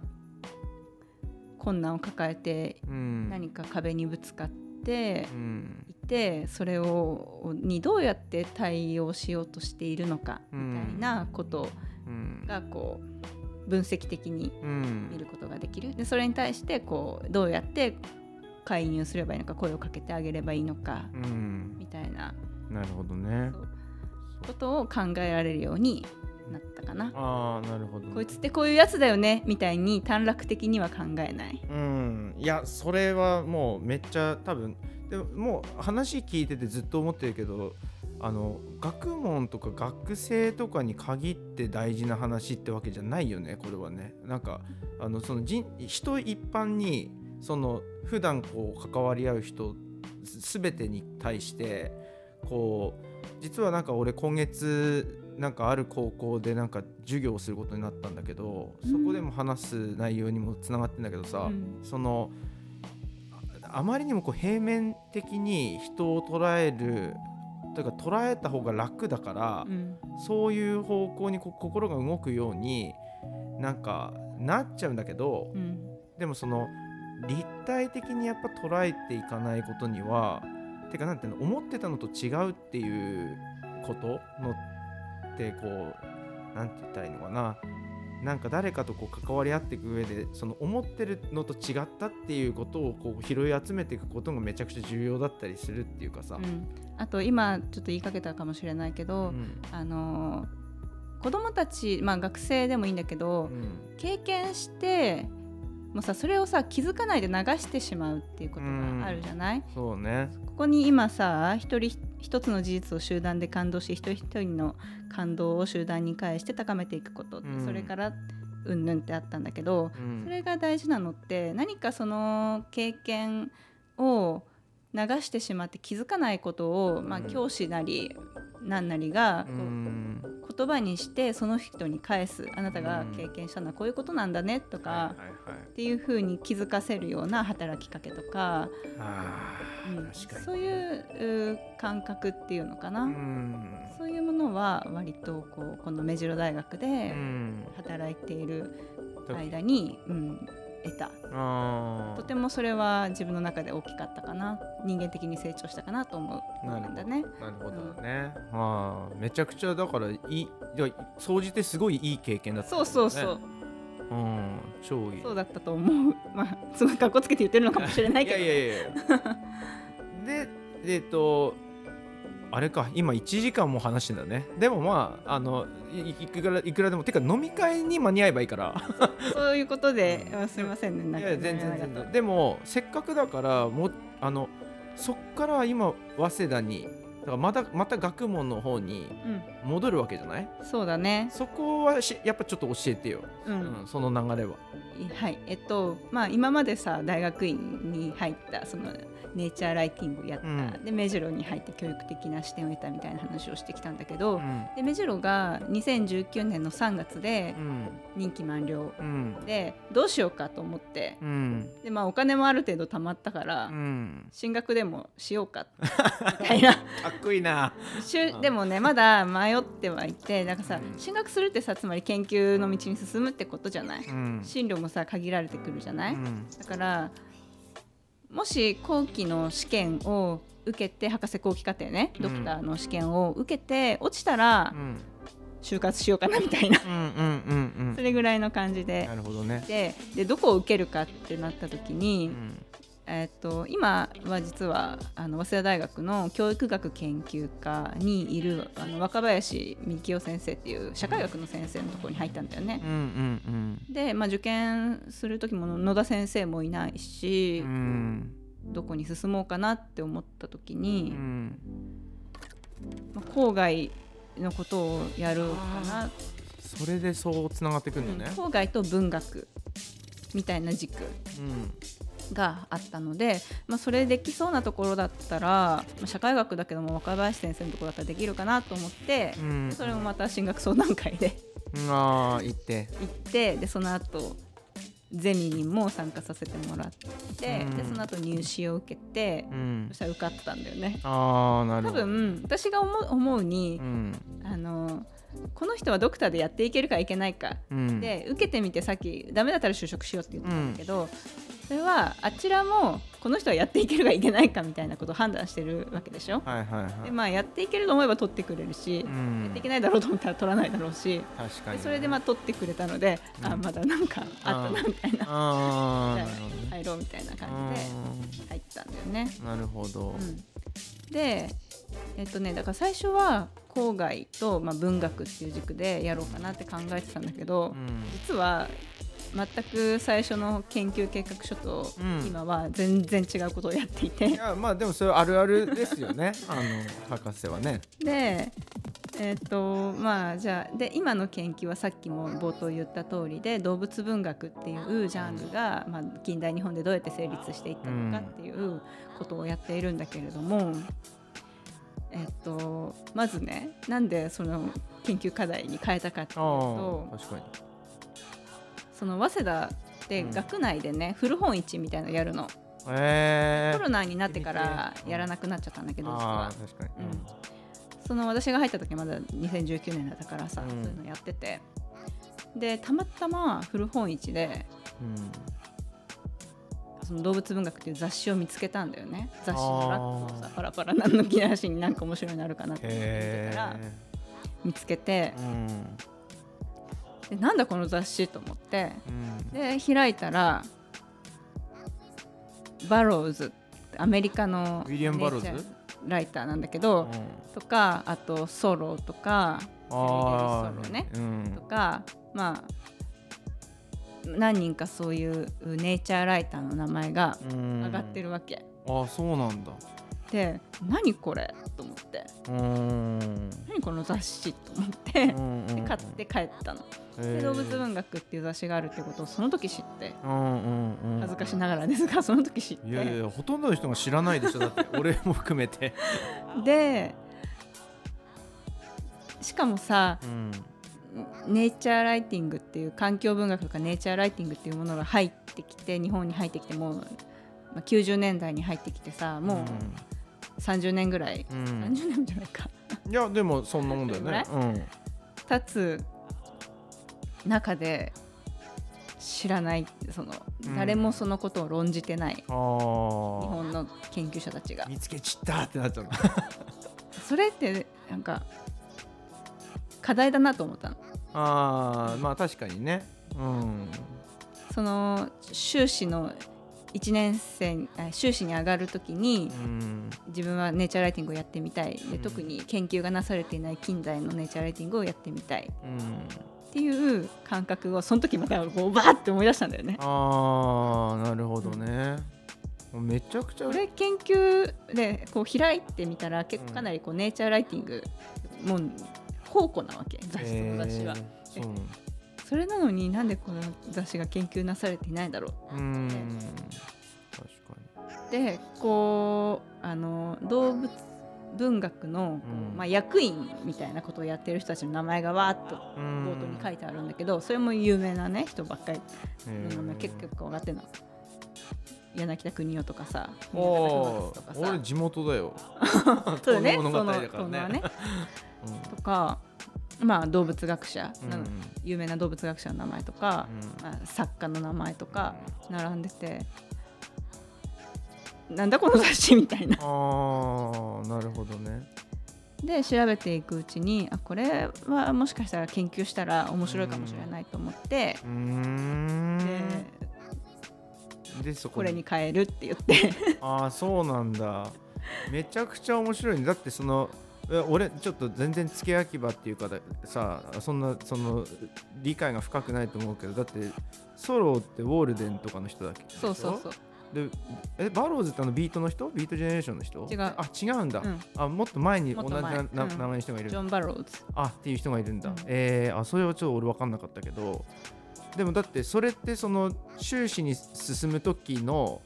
困難を抱えてうん。何か壁にぶつかってうん。いてそれをにどうやって対応しようとしているのかみたいなことうん。がこう分析的にうん。見ることができる。でそれに対してこうどうやって介入すればいいのか声をかけてあげればいいのかうん。みたいな。なるほどねことを考えられるようになったかな。ああなるほどこいつってこういうやつだよねみたいに短絡的には考えない。うんいやそれはもうめっちゃ多分でももう話聞いててずっと思ってるけどあの学問とか学生とかに限って大事な話ってわけじゃないよねこれはねなんかあのその人人一般にその普段こう関わり合う人す全てに対してこう実はなんか俺今月なんかある高校でなんか授業をすることになったんだけどそこでも話す内容にもつながってんだけどさ、うん。そのああまりにもこう平面的に人を捉えるというか捉えた方が楽だから、うん。そういう方向に心が動くようになんかなっちゃうんだけど、うん。でもその立体的にやっぱ捉えていかないことにはてかなんていうの思ってたのと違うっていうことのってこうなんて言ったらいいのかな。なんか誰かとこう関わり合っていく上でその思ってるのと違ったっていうことをこう拾い集めていくことがめちゃくちゃ重要だったりするっていうかさ、うん。あと今ちょっと言いかけたかもしれないけど、うん。あの子供たち、まあ、学生でもいいんだけど、うん。経験してもうさそれをさ気づかないで流してしまうっていうことがあるじゃない、そうね。ここに今さ一人一つの事実を集団で感動し一人一人の感動を集団に返して高めていくこと、うん。それからうんぬんってあったんだけど、うん。それが大事なのって何かその経験を流してしまって気づかないことを、まあ、うん教師なり何なりが言葉にしてその人に返す。あなたが経験したのはこういうことなんだねとか、っていうふうに気づかせるような働きかけとか、あうん。そういうう感覚っていうのかな、うん。そういうものは割とこうこの目白大学うでん。働いているだ間に、うん、得た。あとてもそれは自分の中で大きかったかな。人間的に成長したかなと思う。なんだね。なるほどね、まあめちゃくちゃだからいい。総じてすごいいい経験だったんそうそうそう。うん超いい。そうだったと思う。まあすごいかっこつけて言ってるのかもしれないけど。いやいやいや。でえっとあれか今1時間も話してんだね。でもまああのいいくらいくらでもてか飲み会に間に合えばいいから。そういうことで、あすみませんねなんかいや全然全然。でもせっかくだからもうあのそっから今早稲田にだからまたまた学問の方に戻るわけじゃない？うん、そうだね。そこはしやっぱちょっと教えてよ、うん、うん、その流れは。はい、えっと、まあ、今までさ、大学院に入った、その。ネイチャーライティングやった、うん。で、メジロに入って教育的な視点を得たみたいな話をしてきたんだけど。うん。で、メジロが2019年の3月でうん任期満了うん。で、どうしようかと思って。うん。で、まあ、お金もある程度貯まったから、うん。進学でもしようか みたいな。かっこいいな。でもねまだ迷ってはいてなんかさ、うん。進学するってさつまり研究の道に進むってことじゃない、うん。進路もさ限られてくるじゃない、うん。だからもし後期の試験を受けて博士後期課程ねうん。ドクターの試験を受けて落ちたらうん。就活しようかなみたいな。それぐらいの感じで。なるほどね。ででどこを受けるかってなった時に、うんえっと今は実はあの早稲田大学の教育学研究科にいるあの若林幹夫先生っていう社会学の先生のところに入ったんだよね。う。んうんで、まあ、受験する時も野田先生もいないしうん。う、んどこに進もうかなって思った時うに、ん。まあ、郊外のことをやるかな、それでそうつながってくんだよね。うん郊外と文学みたいな軸。うんがあったので、まあ、それできそうなところだったら、まあ、社会学だけども若林先生のところだったらできるかなと思って、うん。それもまた進学相談会でああ行って。行ってでその後ゼミにも参加させてもらって、うん。でその後入試を受けて、うん。そしたら受かったんだよね。ああなる多ほど。分私が思う思うにう、ん。あのこの人はドクターでやっていけるかいけないか、うん。で受けてみてさっきダメだったら就職しようって言ってたんだけど、それはあちらもこの人はやっていけるかいけないかみたいなことを判断してるわけでしょ。はいはいはい。でまあやっていけると思えば取ってくれるし、うん。やっていけないだろうと思ったら取らないだろうし、確かにでそれでまあ取ってくれたので、あまだなんかあったなみたいな、入ろうみたいな感じで入ったんだよね。うんなるほど。うん、でえっとねだから最初は郊外と、まあ、文学っていう軸でやろうかなって考えてたんだけど、うん。実は全く最初の研究計画書とうん。今は全然違うことをやっていて、いやまあでもそれあるあるですよね。あの博士はね。でえっ、とまあじゃあで今の研究はさっきも冒頭言った通りで動物文学っていうジャンルが、まあ、近代日本でどうやって成立していったのかっていうことをやっているんだけれども、えっ、とまずねなんでその研究課題に変えたかっていうあとあ確かにその早稲田でうん。学内でね、古本市みたいなのやるの。ええコロナになってからやらなくなっちゃったんだけど実あは。あ確かに。うん。その私が入った時まだ2019年だったからさ、うん。そういうのやってて。でたまたま古本市でうん。その動物文学っていう雑誌を見つけたんだよね。雑誌のラックをさパラパラ何の気なしになんか面白いのあるかなって見てへたらえ見つけてうんでなんだこの雑誌と思って。うん。で開いたらバローズアメリカのウィリアムバローズライターなんだけど、とかあとソロとかあソロね。あうん。とかまあ何人かそういうネイチャーライターの名前がうん。上がってるわけ、ああそうなんだで何これと思って。何この雑誌と思って 買って帰ったの、動物文学っていう雑誌があるってことをその時知って。恥ずかしながらですがその時知って。いやいやほとんどの人が知らないでしょだって。俺も含めて。でしかもさうん。ネイチャーライティングっていう環境文学とかネイチャーライティングっていうものが入ってきて日本に入ってきてもう、まあ、90年代に入ってきてさもう30年ぐらい、うん。30年じゃないか。いやでもそんなもんだよね。そ経つ中で知らないそのうん。誰もそのことを論じてない。日本の研究者たちが。見つけちったってなっちゃうの。それってなんか課題だなと思ったの。あーまあ確かにね。うん。その修士の1年生あ修士に上がるときにうん。自分はネイチャーライティングをやってみたい。特に研究がなされていない近代のネイチャーライティングをやってみたい。うん。っていう感覚をその時またこうバーって思い出したんだよね。ああなるほどね。めちゃくちゃこれ研究でこう開いてみたら結構かなりこうネイチャーライティングもう宝庫なわけ雑誌と雑誌は、えーそれなのになんでこの雑誌が研究なされていないんだろううん。確かでこうあの動物文学の、うん。まあ、役員みたいなことをやってる人たちの名前がわーっとに冒頭に書いてあるんだけどそれも有名なね人ばっかり。えー。の名前結構上がってるの柳田国男とかさ俺地元だよ。そうだね。そのね。とかまあ動物学者、うん。有名な動物学者の名前とか、うん。まあ、作家の名前とか並んでてなんだこの雑誌みたいな。ああなるほどね。で調べていくうちにあこれはもしかしたら研究したら面白いかもしれないと思ってうー、ん。ででそここれに変えるって言って。ああそうなんだ。めちゃくちゃ面白いね。だってそのえ俺ちょっと全然付け焼き刃っていうかださそんなその理解が深くないと思うけどだってソローってウォールデンとかの人だっけ？そうそうそう。でえバローズってあのビートの人？ビートジェネレーションの人？違う。あ違うんだ、うん。あもっと前に同じななうん。名前の人がいる。ジョン・バローズ。あっていう人がいるんだ、うん。えーあそれはちょっと俺分かんなかったけどでもだってそれってその修士に進む時の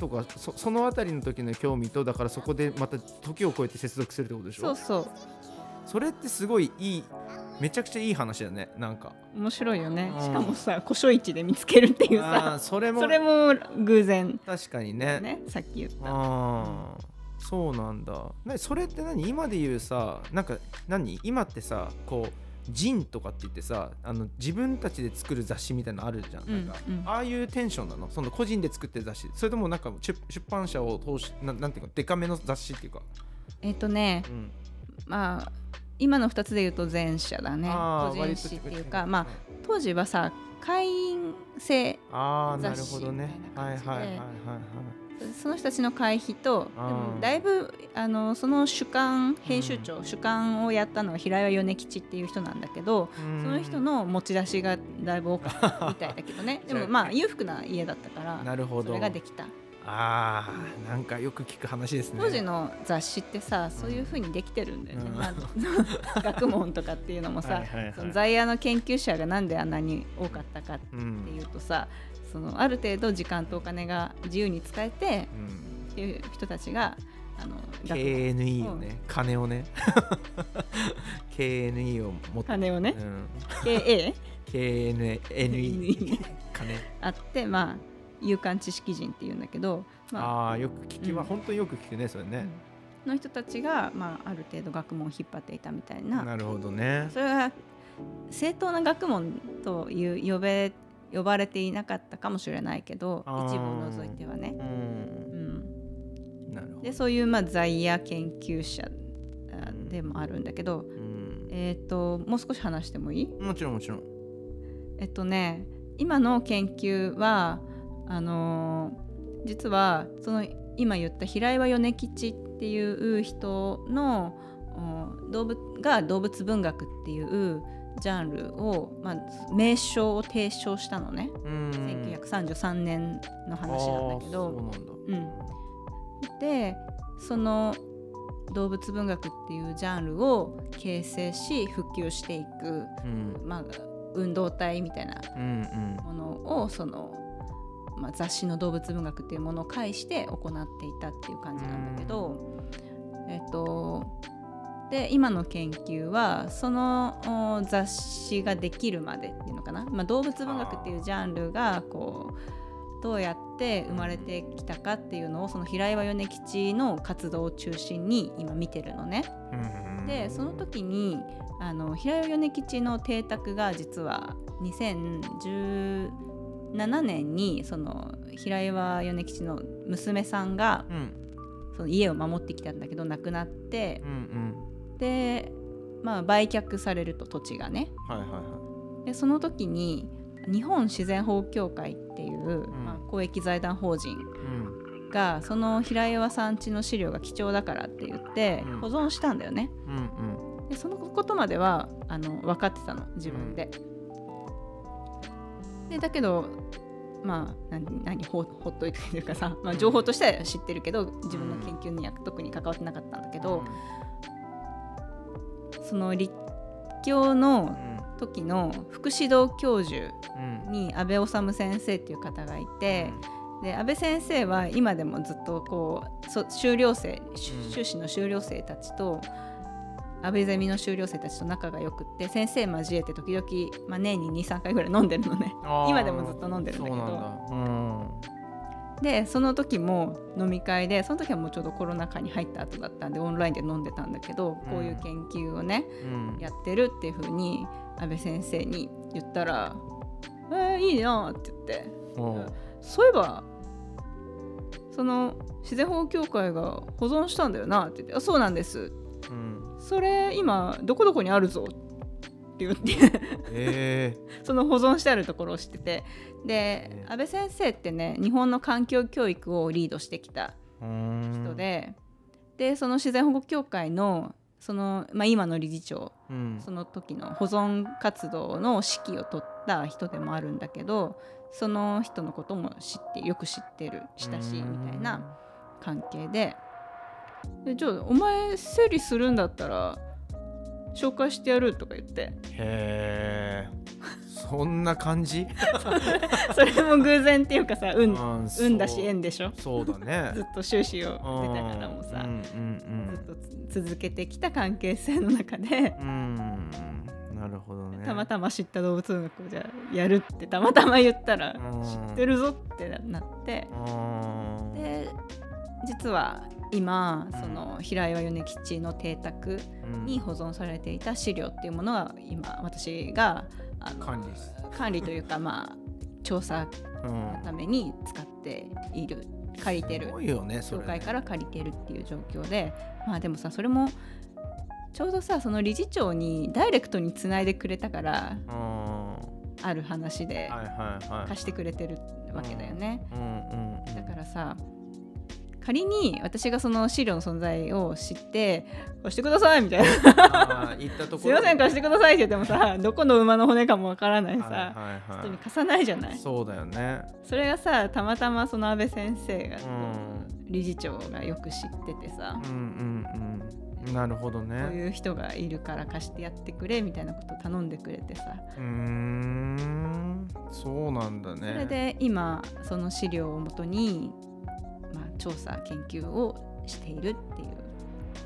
とかそそのあたりの時の興味とだからそこでまた時を超えて接続するってことでしょ？そうそう。それってすごいいいめちゃくちゃいい話だねなんか。面白いよね。うん。しかもさ古書市で見つけるっていうさそれも。それも偶然。確かにね。ねさっき言った。あー。そうなんだ。なそれって何？今で言うさなんか何？今ってさこうジンとかって言ってさあの自分たちで作る雑誌みたいなのあるじゃん,、うんなんかうん。ああいうテンションなの？その個人で作ってる雑誌。それともなんか出出版社を通しななんていうかデカめの雑誌っていうか、えっ、とねうん、まあ今の2つで言うと前者だね。個人誌っていうかまあ当時はさ会員制あーなる雑誌ほどねみたはいいな感じで。はいはいはいその人たちの会費とだいぶあのその主幹編集長、主幹をやったのは平岩米吉っていう人なんだけどうん。その人の持ち出しがだいぶ多かったみたいだけどね。でもまあ裕福な家だったからなるほど。それができた。あーなんかよく聞く話ですね。当時の雑誌ってさそういうふうにできてるんだよね、うん。まあ、学問とかっていうのもさ、はいその在野の研究者がなんであんなに多かったかってうんいうとさそのある程度時間とお金が自由に使えてうんっていう人たちがあの学 KNE をね、金をね。KNE を持って。金をね。う、ん、KA KNE 金。あってまあ有感知識人っていうんだけど、まあ。ああよく聞きは、うん。本当によく聞くねそれね、の人たちが、まあ、ある程度学問を引っ張っていたみたいな。なるほどねそれが正当な学問という呼べ呼ばれていなかったかもしれないけど一部を除いてはね、なるほど。でそういうまあ在野研究者あでもあるんだけど、うん。えっ、ともう少し話してもいい？もちろんもちろん。えっとね今の研究はあのー実はその今言った平岩米吉っていう人のお動物が動物文学っていうジャンルを、まあ、名称を提唱したのね、うん。1933年の話なんだけど。そうなんでその動物文学っていうジャンルを形成し普及していく、うん。まあ、運動体みたいなうんものをその、まあ、雑誌の動物文学っていうものを介して行っていたっていう感じなんだけど、えっとで今の研究はそのお雑誌ができるまでっていうのかな、まあ、動物文学っていうジャンルがこうどうやって生まれてきたかっていうのをその平岩米吉の活動を中心に今見てるのね。うんでその時にあの平岩米吉の邸宅が実は2010 7年にその平岩米吉の娘さんがうん。その家を守ってきたんだけど亡くなってうんうんで、まあ、売却されると土地がね。はいはいはでその時に日本自然保護協会っていう、ん。まあ、公益財団法人いうん。がその平岩さん家の資料が貴重だからって言ってうん。保存したんだよね。うんうん。でそのことまではあの分かってたの自分で。でだけどまあ何何ほほっといてというかさ、まあ、情報としては知ってるけど自分の研究には特に関わってなかったんだけど、その立教の時の副指導教授うん。に安倍治先生っていう方がいて、で安倍先生は今でもずっとこうそ修了生修士の修了生たちと安倍ゼミの修了生たちと仲が良くって先生交えて時々、まあ、年に23回ぐらい飲んでるのね。今でもずっと飲んでるんだけどでその時も飲み会でその時はもうちょうどコロナ禍に入った後だったんでオンラインで飲んでたんだけど、こういう研究をねうん。やってるっていう風に安倍先生に言ったら「えー、いいな」って言って。う。んそういえばその自然保護協会が保存したんだよなって言って「あそうなんです。うん。それ今どこどこにあるぞ」って言って。え その保存してあるところを知っててでえ安倍先生ってね日本の環境教育をリードしてきた人で、でその自然保護協会のその、まあ、今の理事長うん。その時の保存活動の指揮を取った人でもあるんだけどその人のことも知ってよく知ってる親しいみたいな関係で。でじゃあお前整理するんだったら紹介してやるとか言って。へえそんな感じ？それも偶然っていうかさ運うん運だし縁でしょ？そうだね。ずっと修士を出たからもさうんうんずっとつ続けてきた関係性の中で。うんうん。なるほどね。たまたま知った動物学をじゃあやるってたまたま言ったらうん。知ってるぞってなって。うん。で実は今うん。その平岩米吉の邸宅うん。に保存されていた資料っていうものは今私があの管理す。管理というかまあ調査うん。のために使っている借りてるすごいよねそれね。教会から借りてるっていう状況でまあでもさそれもちょうどさその理事長にダイレクトにつないでくれたからある話で貸してくれてるわけだよね。だからさ仮に私がその資料の存在を知って貸してくださいみたいな。あー行ったところすいません貸してくださいって言ってもさどこの馬の骨かもわからないさ、はいはい人には貸さないじゃない？いそうだよね。それがさたまたまその安倍先生が、うん。理事長がよく知っててさ、うんうんうん。なるほどこうねいう人がいるから貸してやってくれみたいなことを頼んでくれてさ。うーん。そうなんだね。それで今その資料をもとに、まあ、調査研究をしているっていう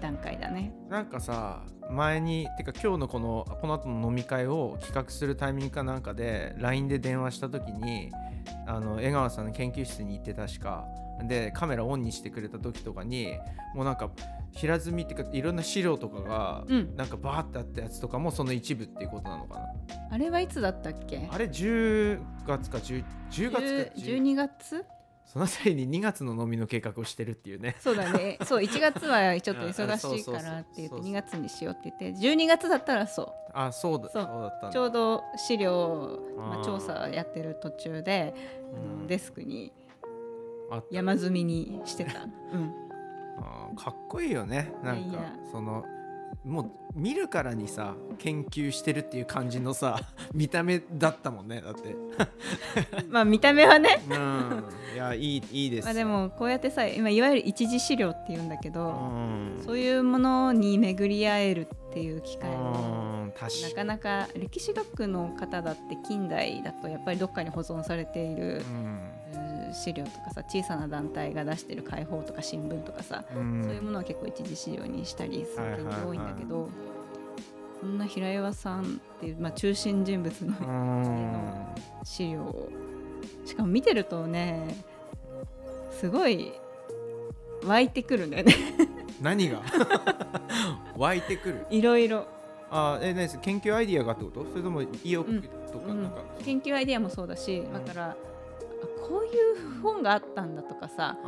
段階だね。なんかさ前にてか今日のこのこの後の飲み会を企画するタイミングかなんかで LINE で電話した時にあの江川さんの研究室に行って確か。でカメラオンにしてくれた時とかにもうなんか平積みっていうかいろんな資料とかがうん、なんかバーってあったやつとかもその一部っていうことなのかな。あれはいつだったっけ？あれ10月か 10, 10月か10 12月？その際に2月の飲みの計画をしてるっていうね。そうだね。そう1月はちょっと忙しいからって言って2月にしようって言って12月だったらそあそうだそう。だったちょうど資料、まあ、調査やってる途中で、うん。デスクに山積みにしてた。うん。あーかっこいいよね。なんかそのもう見るからにさ研究してるっていう感じのさ 見た目だったもんねだって。まあ見た目はね。うん。いやいいいいです。まあでもこうやってさ今いわゆる一次資料っていうんだけうど、ん。そういうものに巡り合えるっていう機会もなかかなか歴史学の方だって近代だとやっぱりどっかに保存されているうん資料とかさ小さな団体が出してる解放とか新聞とかさ、うん。そういうものは結構一次資料にしたりする点はいはいはい。が多いんだけど、こんな平岩さんっていう、まあ、中心人物のうん。資料をしかも見てるとねすごい湧いてくるんだよね。何が？湧いてくる？いろいろ、あえ何です研究アイディアがってこと？それとも意欲とかうんなん。か、研究アイデアもそうだしだからこういう本があったんだとかさ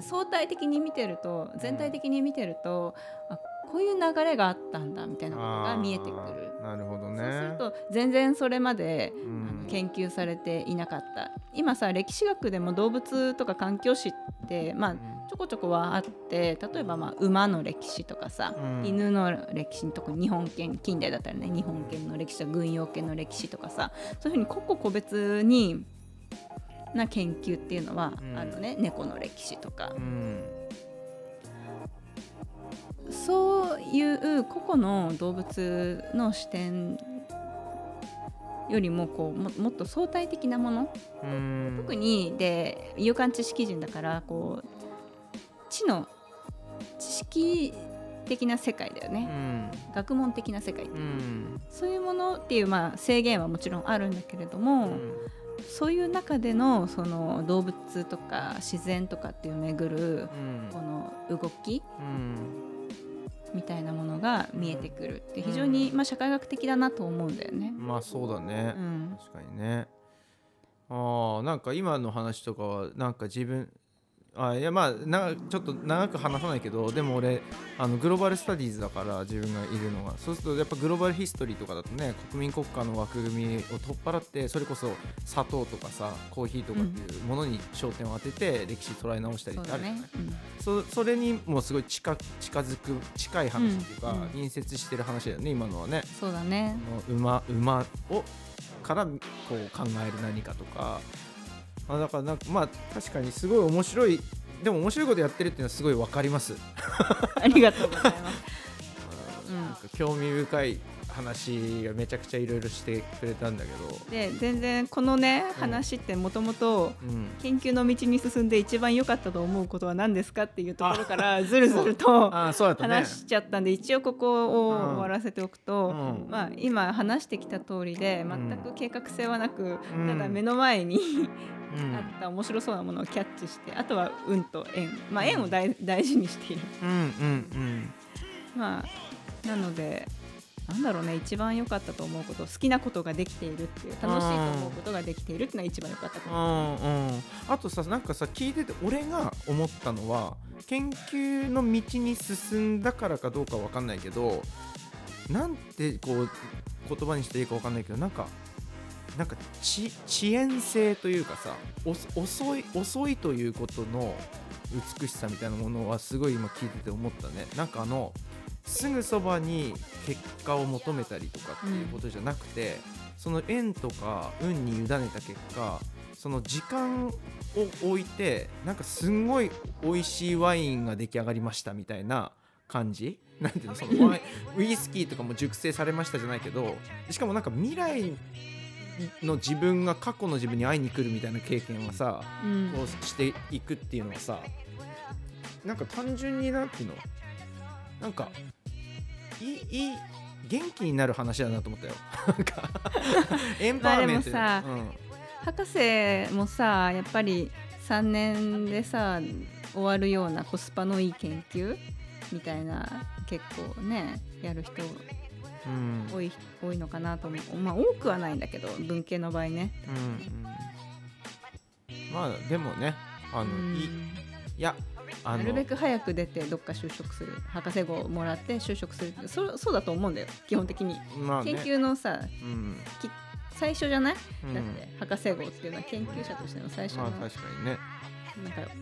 相対的に見てると全体的に見てると、あこういう流れがあったんだみたいなことが見えてくる。なるほどね。そうすると全然それまで、うん。研究されていなかった。今さ歴史学でも動物とか環境史って、まあ、ちょこちょこはあって例えば、まあ、馬の歴史とかさ、うん。犬の歴史特に日本犬近代だったらね日本犬の歴史とか軍用犬の歴史とかさそういうふうに個々個別にな研究っていうのはうん。あるのね、猫の歴史とか。う。ん。そういう個々の動物の視点よりもこうももっと相対的なもの、うん。特にで有感知識人だからこう知の知識的な世界だようね、ん。学問的な世界、うん。そういうものっていう、まあ、制限はもちろんあるんだけれども、うんそういう中でのその動物とか自然とかっていう巡るうん。この動きうん。みたいなものが見えてくるって非常に、まあ、社会学的だなと思うんだよね。まあそうだね、うん。確かにね。ああなんか今の話とかはなんか自分あいやまあなちょっと長く話さないけどでも俺あのグローバルスタディーズだから自分がいるのがそうするとやっぱグローバルヒストリーとかだとね国民国家の枠組みを取っ払ってそれこそ砂糖とかさコーヒーとかっていうものに焦点を当てて歴史捉え直したりってあるじゃない。ね、うん。そそれにもすごい近近づく近い話っていうか、隣接してる話だよね今のはね。そうだね。馬馬をからこう考える何かとか、まあ、だからなんかまあ確かにすごい面白いでも面白いことやってるっていうのはすごいわかります。ありがとうございます。うんなんか興味深い話がめちゃくちゃいろいろしてくれたんだけど、で全然このねうん。話ってもともとうん、研究の道に進んで一番良かったと思うことは何ですかっていうところからずるずると。話しちゃったんで一応ここをうん終わらせておくと、うん。まあ、今話してきた通りでうん全く計画性はなく、うん。ただ目の前にうん。あった面白そうなものをキャッチしてあとは運と縁、まあ、縁を大大事にしている。うんうん。まあ、なのでなんだろうね一番良かったと思うこと好きなことができているっていう楽しいと思うことができているっていうのが一番良かったと思う。んうん、あとさなんかさ聞いてて俺が思ったのは研究の道に進んだからかどうかわかんないけどなんてこう言葉にしていいかわかんないけどなんかなんか遅延性というかさ遅い遅いということの美しさみたいなものはすごい今聞いてて思ったねなんかあのすぐそばに結果を求めたりとかっていうことじゃなくて、その縁とか運に委ねた結果その時間を置いてなんかすんごい美味しいワインが出来上がりましたみたいな感じ？なんていうの？そのワインウイスキーとかも熟成されましたじゃないけどしかもなんか未来の自分が過去の自分に会いに来るみたいな経験はさうん。こうしていくっていうのはさなんか単純になんていうの？なんかいいいい元気になる話だなと思ったよ。エンパワーメントまあで博士もさやっぱり3年でさ終わるようなコスパのいい研究みたいな結構ねやる人うん。うん多い多いのかなと思う。まあ多くはないんだけど文系の場合ね。うんうん。まあでもねあのうん。いいいやなるべく早く出てどっか就職する博士号をもらって就職するそそうだと思うんだよ基本的に、まあね。研究のさうん。き最初じゃない、うん。だって博士号っていうのは研究者としての最初の、まあ確かにね。なんか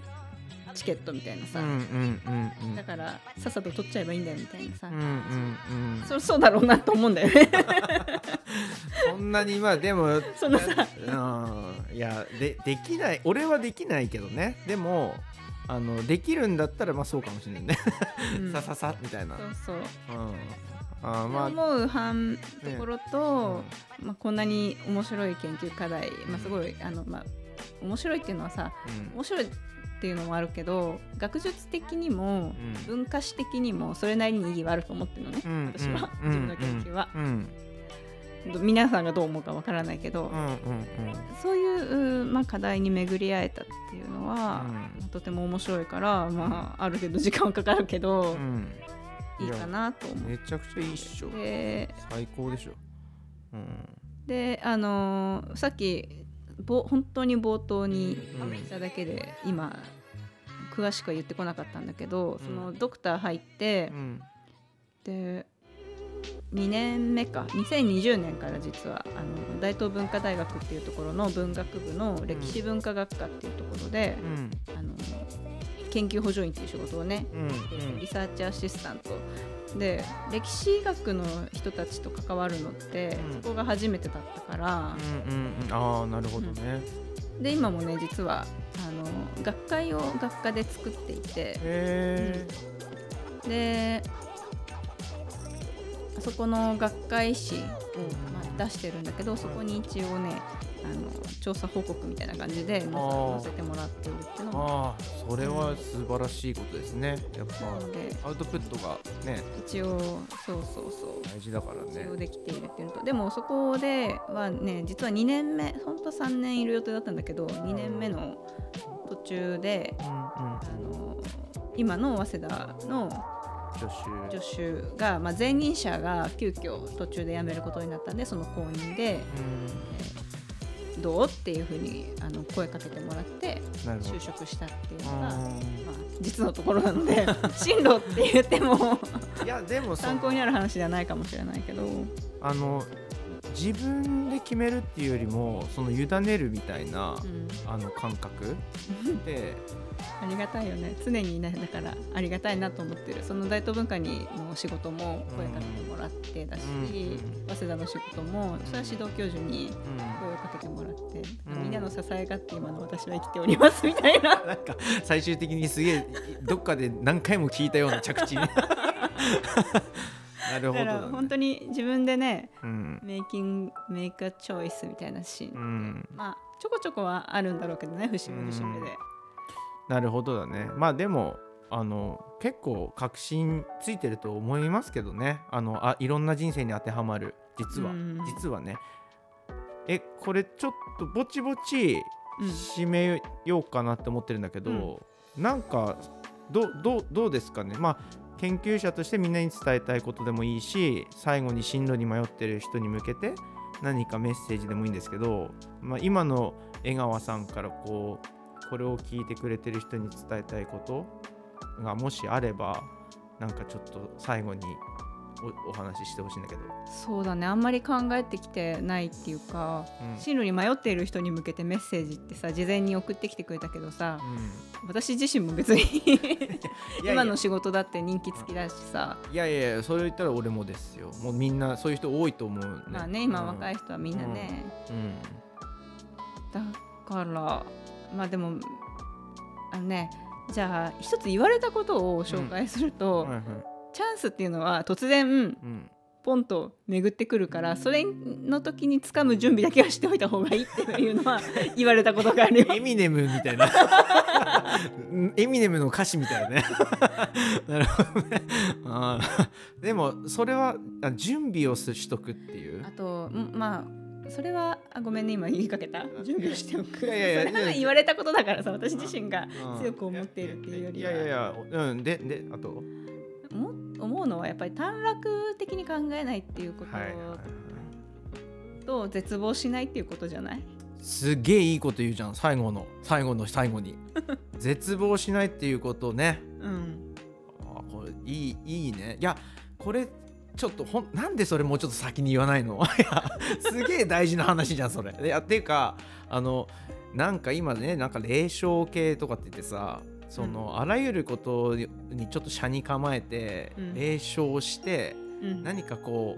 チケットみたいなさ、うんうんうんうん。だからさっさと取っちゃえばいいんだよみたいなさ、うんうんうん。そそうだろうなと思うんだよね。そんなにまあでもそのさ。うん。いやでできない俺はできないけどね。でもあのできるんだったらまあそうかもしれないね、うん。さささみたいな、うん、そう。そうあーまあ思う反ところと、うん。まあ、こんなに面白い研究課題、まあ、すごいあの、まあ、面白いっていうのはさうん。面白いっていうのもあるけど学術的にもうん。文化史的にもそれなりに意義はあると思ってるのね、うん。私は。うん。自分の研究は。うん皆さんがどう思うかわからないけど、うんうんうん。そういう、うまあ、課題に巡り合えたっていうのは、うん。まあとても面白いから、まあ、ある程度時間はかかるけど、うん。いいかなと思めちゃくちゃいいっしょ。って最高でしょ。うん。であのーさっきぼ本当に冒頭にうん。言っただけで、今詳しくは言ってこなかったんだけど、うん。そのドクター入ってう、ん。で2年目か。2020年から実はあの大東文化大学っていうところの文学部の歴史文化学科っていうところで、うん。あの研究補助員っていう仕事をね、うんうん。リサーチアシスタント。で歴史学の人たちと関わるのって、うん。そこが初めてだったから、うんうんうん。ああなるほどね、で今もね実はあの学会を学科で作っていて。へえ、であそこの学会誌を、まあ、出してるんだけどそこに一応ねあの調査報告みたいな感じで載せてもらっているっていうのも。ああそれは素晴らしいことですね。やっぱアウトプットがね。一応そうそうそう。大事だからね。一応できているっていうのと。でもそこではね実は2年目本当は3年いる予定だったんだけど2年目の途中でうんうん。あの今の早稲田の助手。が、まあ、前任者が急遽途中で辞めることになったんでその後任でどうっていうふうにあの声かけてもらって就職したっていうのが、まあう、実のところなので 進路って言ってもんいやでもそ参考になる話ではないかもしれないけど。あの自分で決めるっていうよりもその委ねるみたいな、うん。あの感覚で ありがたいよね。常にねだからありがたいなと思ってる。その大東文化にの仕事も声かけてもらってだし、うん早稲田の仕事もそれは指導教授に声をかけてもらって、うん。みんなの支えがあって今の私は生きておりますみたいな。なんか最終的にすげえどっかで何回も聞いたような着地 なるほどだから本当に自分でねうん。メイキングメイクアチョイスみたいなシーン、うん。まあちょこちょこはあるんだろうけどね節目節目で、なるほどだね。まあでもあの結構確信ついてると思いますけどね。あのあいろんな人生に当てはまる。実は。うん。実はね。えこれちょっとぼちぼちうん。締めようかなって思ってるんだけど、なんかどどうですかね。まあ研究者としてみんなに伝えたいことでもいいし最後に進路に迷ってる人に向けて何かメッセージでもいいんですけど、まあ、今の江川さんからこうこれを聞いてくれてる人に伝えたいことがもしあればなんかちょっと最後におお話ししてほしいんだけど、そうだね。あんまり考えてきてないっていうかうん。進路に迷っている人に向けてメッセージってさ事前に送ってきてくれたけどさ私自身も別に 今の仕事だって人気付きだしさ。いやいやいやそれ言ったら俺もですよ。もうみんなそういう人多いと思うね。まあね今うん若い人はみんなね、うん。だからまあでもあのねじゃあ一つ言われたことを紹介すると、はいはい。チャンスっていうのは突然うん。ポンと巡ってくるからそれの時に掴む準備だけはしておいた方がいいっていうのは言われたことがあるよ。エミネムみたいな。エミネムの歌詞みたいな。ね なるほどね。でもそれはあ準備をしとくっていう。あとんまあそれはあごめんね今言いかけた？準備をしておく。いやいやいやそれは言われたことだからさ私自身がうん。強く思っているっていうよりは。いやいやいやうん。でであと？思思うのはやっぱり短絡的に考えないっていうことはいと絶望しないっていうことじゃない？すげえいいこと言うじゃん最後の。最後の最後に。絶望しないっていうことね。うん。あこれいいいいね。いやこれちょっとほんなんでそれもうちょっと先に言わないの？い やすげえ大事な話じゃんそれ。いやっていうかあのなんか今ねなんか霊障系とかって言ってさその、あらゆることにちょっと車に構えて、うん。霊障してうん。何かこ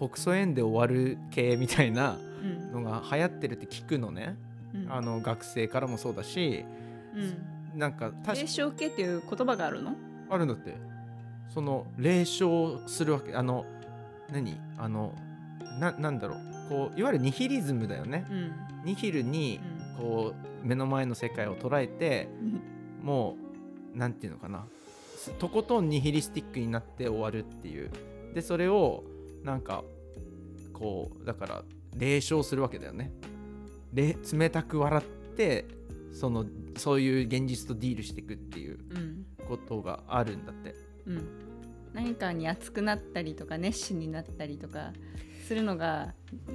う北総園で終わる系みたいなうん。のが流行ってるって聞くのね、うん。あの学生からもそうだし。うん。なんか確か霊障系っていう言葉があるの？あるんだってその霊障するわけあの何？あのななんだろう。こういわゆるニヒリズムだよね。うん。ニヒルにこう目の前の世界を捉えてうん。もうなんていうのかな。とことんニヒリスティックになって終わるっていう。でそれをなんかこうだから霊障するわけだよね。れ冷たく笑ってそのそういう現実とディールしていくっていううん。ことがあるんだってうん。何かに熱くなったりとか熱心になったりとかするのが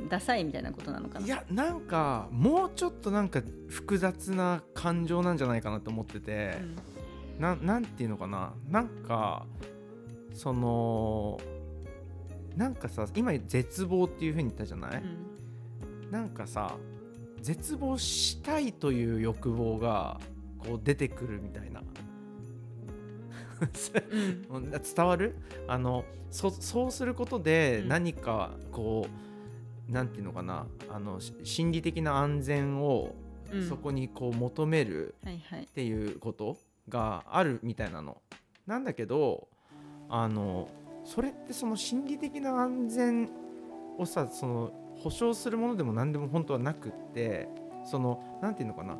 ダサいみたいなことなのかな？いやなんかもうちょっとなんか複雑な感情なんじゃないかなと思ってて、ななんていうのかな？なんかそのなんかさ今絶望っていうふうに言ったじゃない、なんかさ絶望したいという欲望がこう出てくるみたいなうん。うん伝わる？あのそそうすることでうん。何かこう、なんていうのかな？あのし心理的な安全をうん。そこにこう求めるっていうことがあるみたいなの。なんだけどあのそれってその心理的な安全をさその保証するものでも何でも本当はなくってそのなんていうのかな？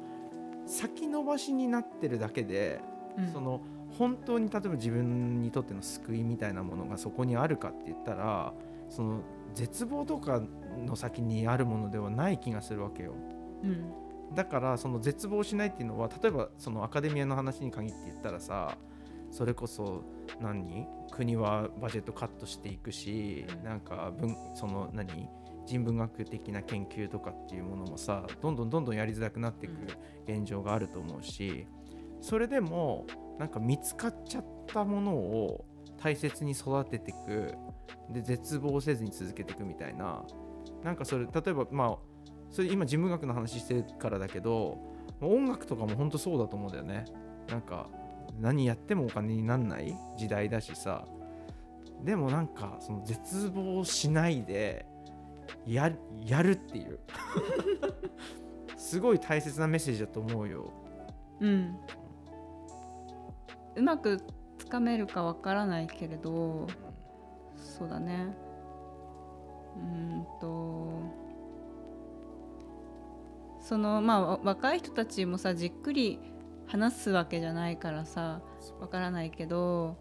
先延ばしになってるだけで、うん。その本当に例えば自分にとっての救いみたいなものがそこにあるかって言ったらその絶望とかの先にあるものではない気がするわけよ。うん。だからその絶望しないっていうのは例えばそのアカデミアの話に限って言ったらさそれこそ何？国はバジェットカットしていくしうんなんか文その何？人文学的な研究とかっていうものもさどんどんどんどんやりづらくなっていく現状があると思うしそれでもなんか見つかっちゃったものを大切に育てていくで絶望せずに続けていくみたいな。なんかそれ例えばまあそれ今事務学の話してるからだけど音楽とかも本当そうだと思うんだよね。なんか何やってもお金になんない時代だしさ。でもなんかその絶望しないでややるっていう。すごい大切なメッセージだと思うよ。うん。うまくつかめるかわからないけれどそうだね。うーんとそのまあわ若い人たちもさじっくり話すわけじゃないからさわからないけど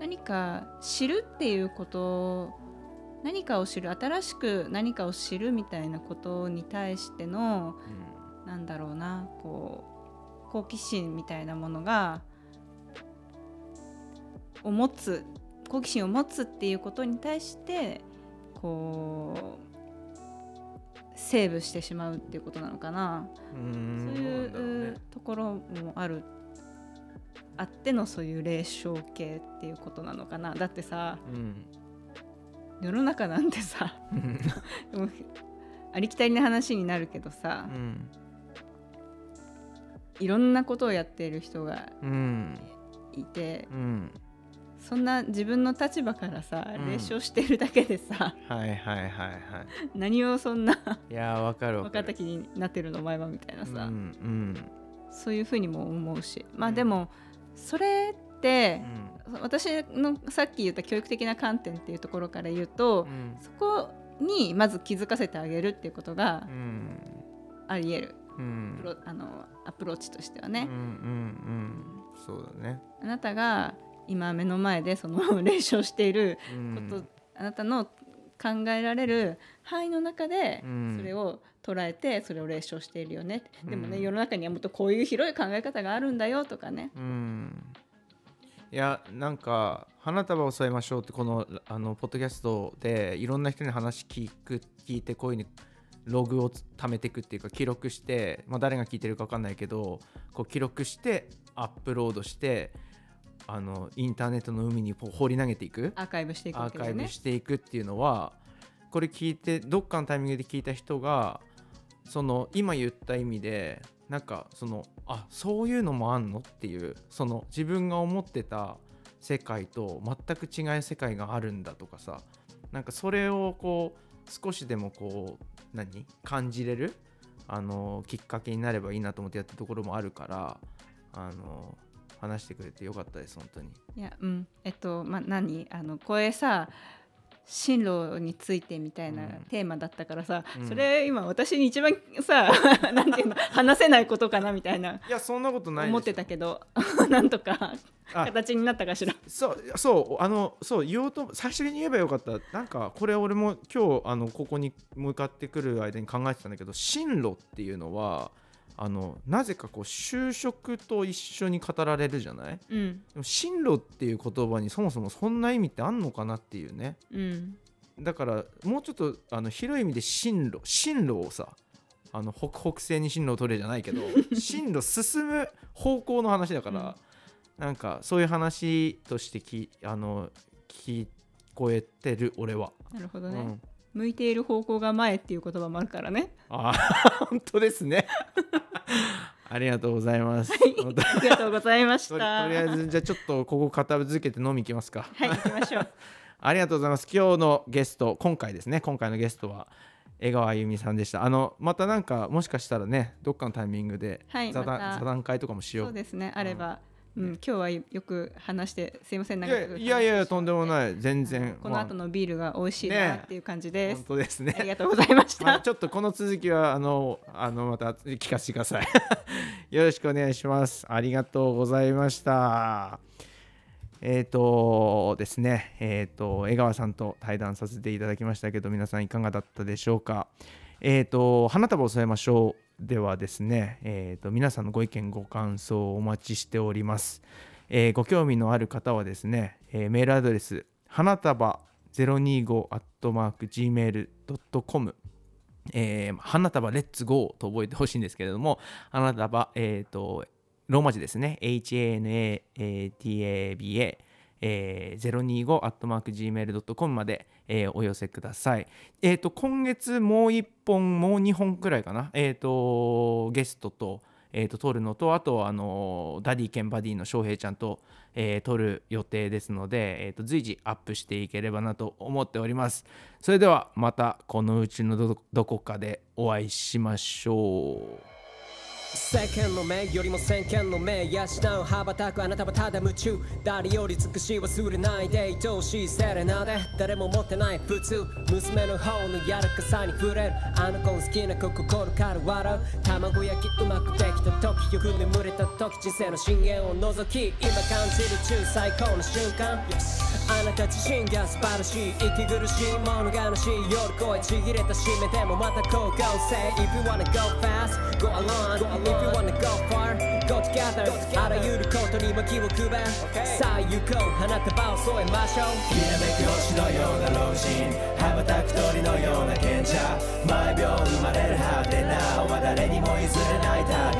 何か知るっていうこと何かを知る新しく何かを知るみたいなことに対してのなんだろうなこう好奇心みたいなものがを持つ好奇心を持つっていうことに対してこうセーブしてしまうっていうことなのかな、うんそういうねところもあるあってのそういう霊障系っていうことなのかな。だってさうん。世の中なんてさ ありきたりな話になるけどさ、うん。いろんなことをやっている人がうん。いてうんそんな自分の立場からさうん。霊障してるだけでさ、はいはいはいは何をそんないいやーわかるわ分かった気になってるのお前はみたいなさ、うんうん。そういうふうにも思うし。まあうん。でもそれってう、ん。私のさっき言った教育的な観点っていうところから言うと、うん。そこにまず気づかせてあげるっていうことがうん。ありえる、うん。あのアプローチとしてはね、うんうんうん。そうだね。あなたが今目の前でその 霊障しているうん。こと、あなたの考えられる範囲の中でうん。それを捉えてそれを霊障しているよね、でもねうん世の中にはもっとこういう広い考え方があるんだよとかね。うん。いやなんか花束を添えましょうってこのあのポッドキャストでいろんな人に話聞く聞いてこういうふうにログを貯めていくっていうか記録して、まあ、誰が聞いてるか分かんないけどこう記録してアップロードしてあのインターネットの海にこう放り投げていく。アーカイブしていくアーカイブしていくっていうのはこれ聞いてどっかのタイミングで聞いた人がその今言った意味でなんかそのあそういうのもあんのっていうその自分が思ってた世界と全く違う世界があるんだとかさなんかそれをこう少しでもこう何？感じれる？あのきっかけになればいいなと思ってやったところもあるからあの話してくれてよかったです本当に。いやうん。えっとまあ何？あのこれさ進路についてみたいなうん。テーマだったからさ、うん。それ今私に一番さ なんていうの話せないことかなみたいないやそんなことない思ってたけど なんとかあ。形になったかしら。そうそうあのそう言おうと最初に言えばよかった。なんかこれ俺も今日あのここに向かってくる間に考えてたんだけど進路っていうのはあのなぜかこう就職と一緒に語られるじゃない？うん。でも進路っていう言葉にそもそもそんな意味ってあんのかなっていうね。うん。だからもうちょっとあの広い意味で進路進路をさあの北北西に進路を取れじゃないけど 進路進む方向の話だから、なんかそういう話としてきあの聞こえてる俺は、なるほどね、うん、向いている方向が前っていう言葉もあるからね。あー本当ですね。ありがとうございます、本当ありがとうございましとたとりあえずじゃあちょっとここ片付けて飲み行きますか。はい行きましょう。ありがとうございます。今日のゲスト、今回ですね、今回のゲストは江川あゆみさんでした。あの、またなんか、もしかしたらね、どっかのタイミングで座談,、はいまた。座談会とかもしよう。そうですねあれば、うん今日はよく話してすいませんい長くやいやいやいや、とんでもない、全然。この後まのビールが美味しいなっていう感じあです、本当ですね。ありがとうございましまあ、たちょっとこの続きはあのあのまた聞かせてください。よろしくお願いします。ありがとうございました。えっ、とですね、えっ、と江川さんと対談させていただきましたけど皆さんいかがだったでしょうか。えっ、と花束を添えましょうではですね、えっ、と皆さんのご意見ご感想をお待ちしております。えーご興味のある方はですね、えーメールアドレス花束 025-gmail.com えー花束レッツゴーと覚えてほしいんですけれども、花束、えっ、と、ローマ字ですね、hanataba、えー、025-gmail.com まで、えーお寄せください。えっ、と、今月もう1本、もう2本くらいかな、えっ、と、ゲストと、えー、と撮るのとあとあのダディ兼バディの翔平ちゃんと、えー撮る予定ですので、えー、と随時アップしていければなと思っております。それではまたこのうちのどこかでお会いしましょう。世間の目よりも先見の目養う羽ばたくあなたはただ夢中。誰より尽くし忘れないで愛おしいセレナーデ。誰も持ってない普通娘の方の柔らかさに触れる。あの子の好きな子心から笑う。卵焼きうまくできた時よく眠れた時人生の深淵を覗き今感じる中最高の瞬間。あなた自身が素晴らしい息苦しい物悲しい夜声ちぎれた締めでもまた高校生 If you wanna go fast go along If you wanna go far go together. あらゆることにも気を配る。さあ行こう。花束を添えましょう。きらめく星のような老人。羽ばたく鳥のような賢者。毎秒生まれる果てなは誰にも譲れない宝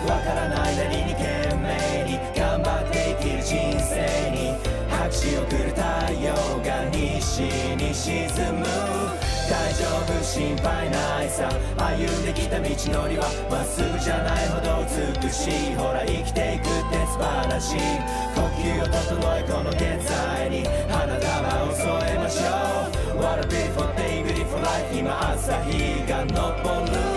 わからないなりに懸命に頑張って生きる人生に。拍手を送る太陽が西に沈む大丈夫心配ないさ。歩んできた道のりはまっすぐじゃないほど美しいほら生きていくって素晴らしい。呼吸を整えこの現在に花束を添えましょう。What a beautiful day beautiful life 今朝日が昇る。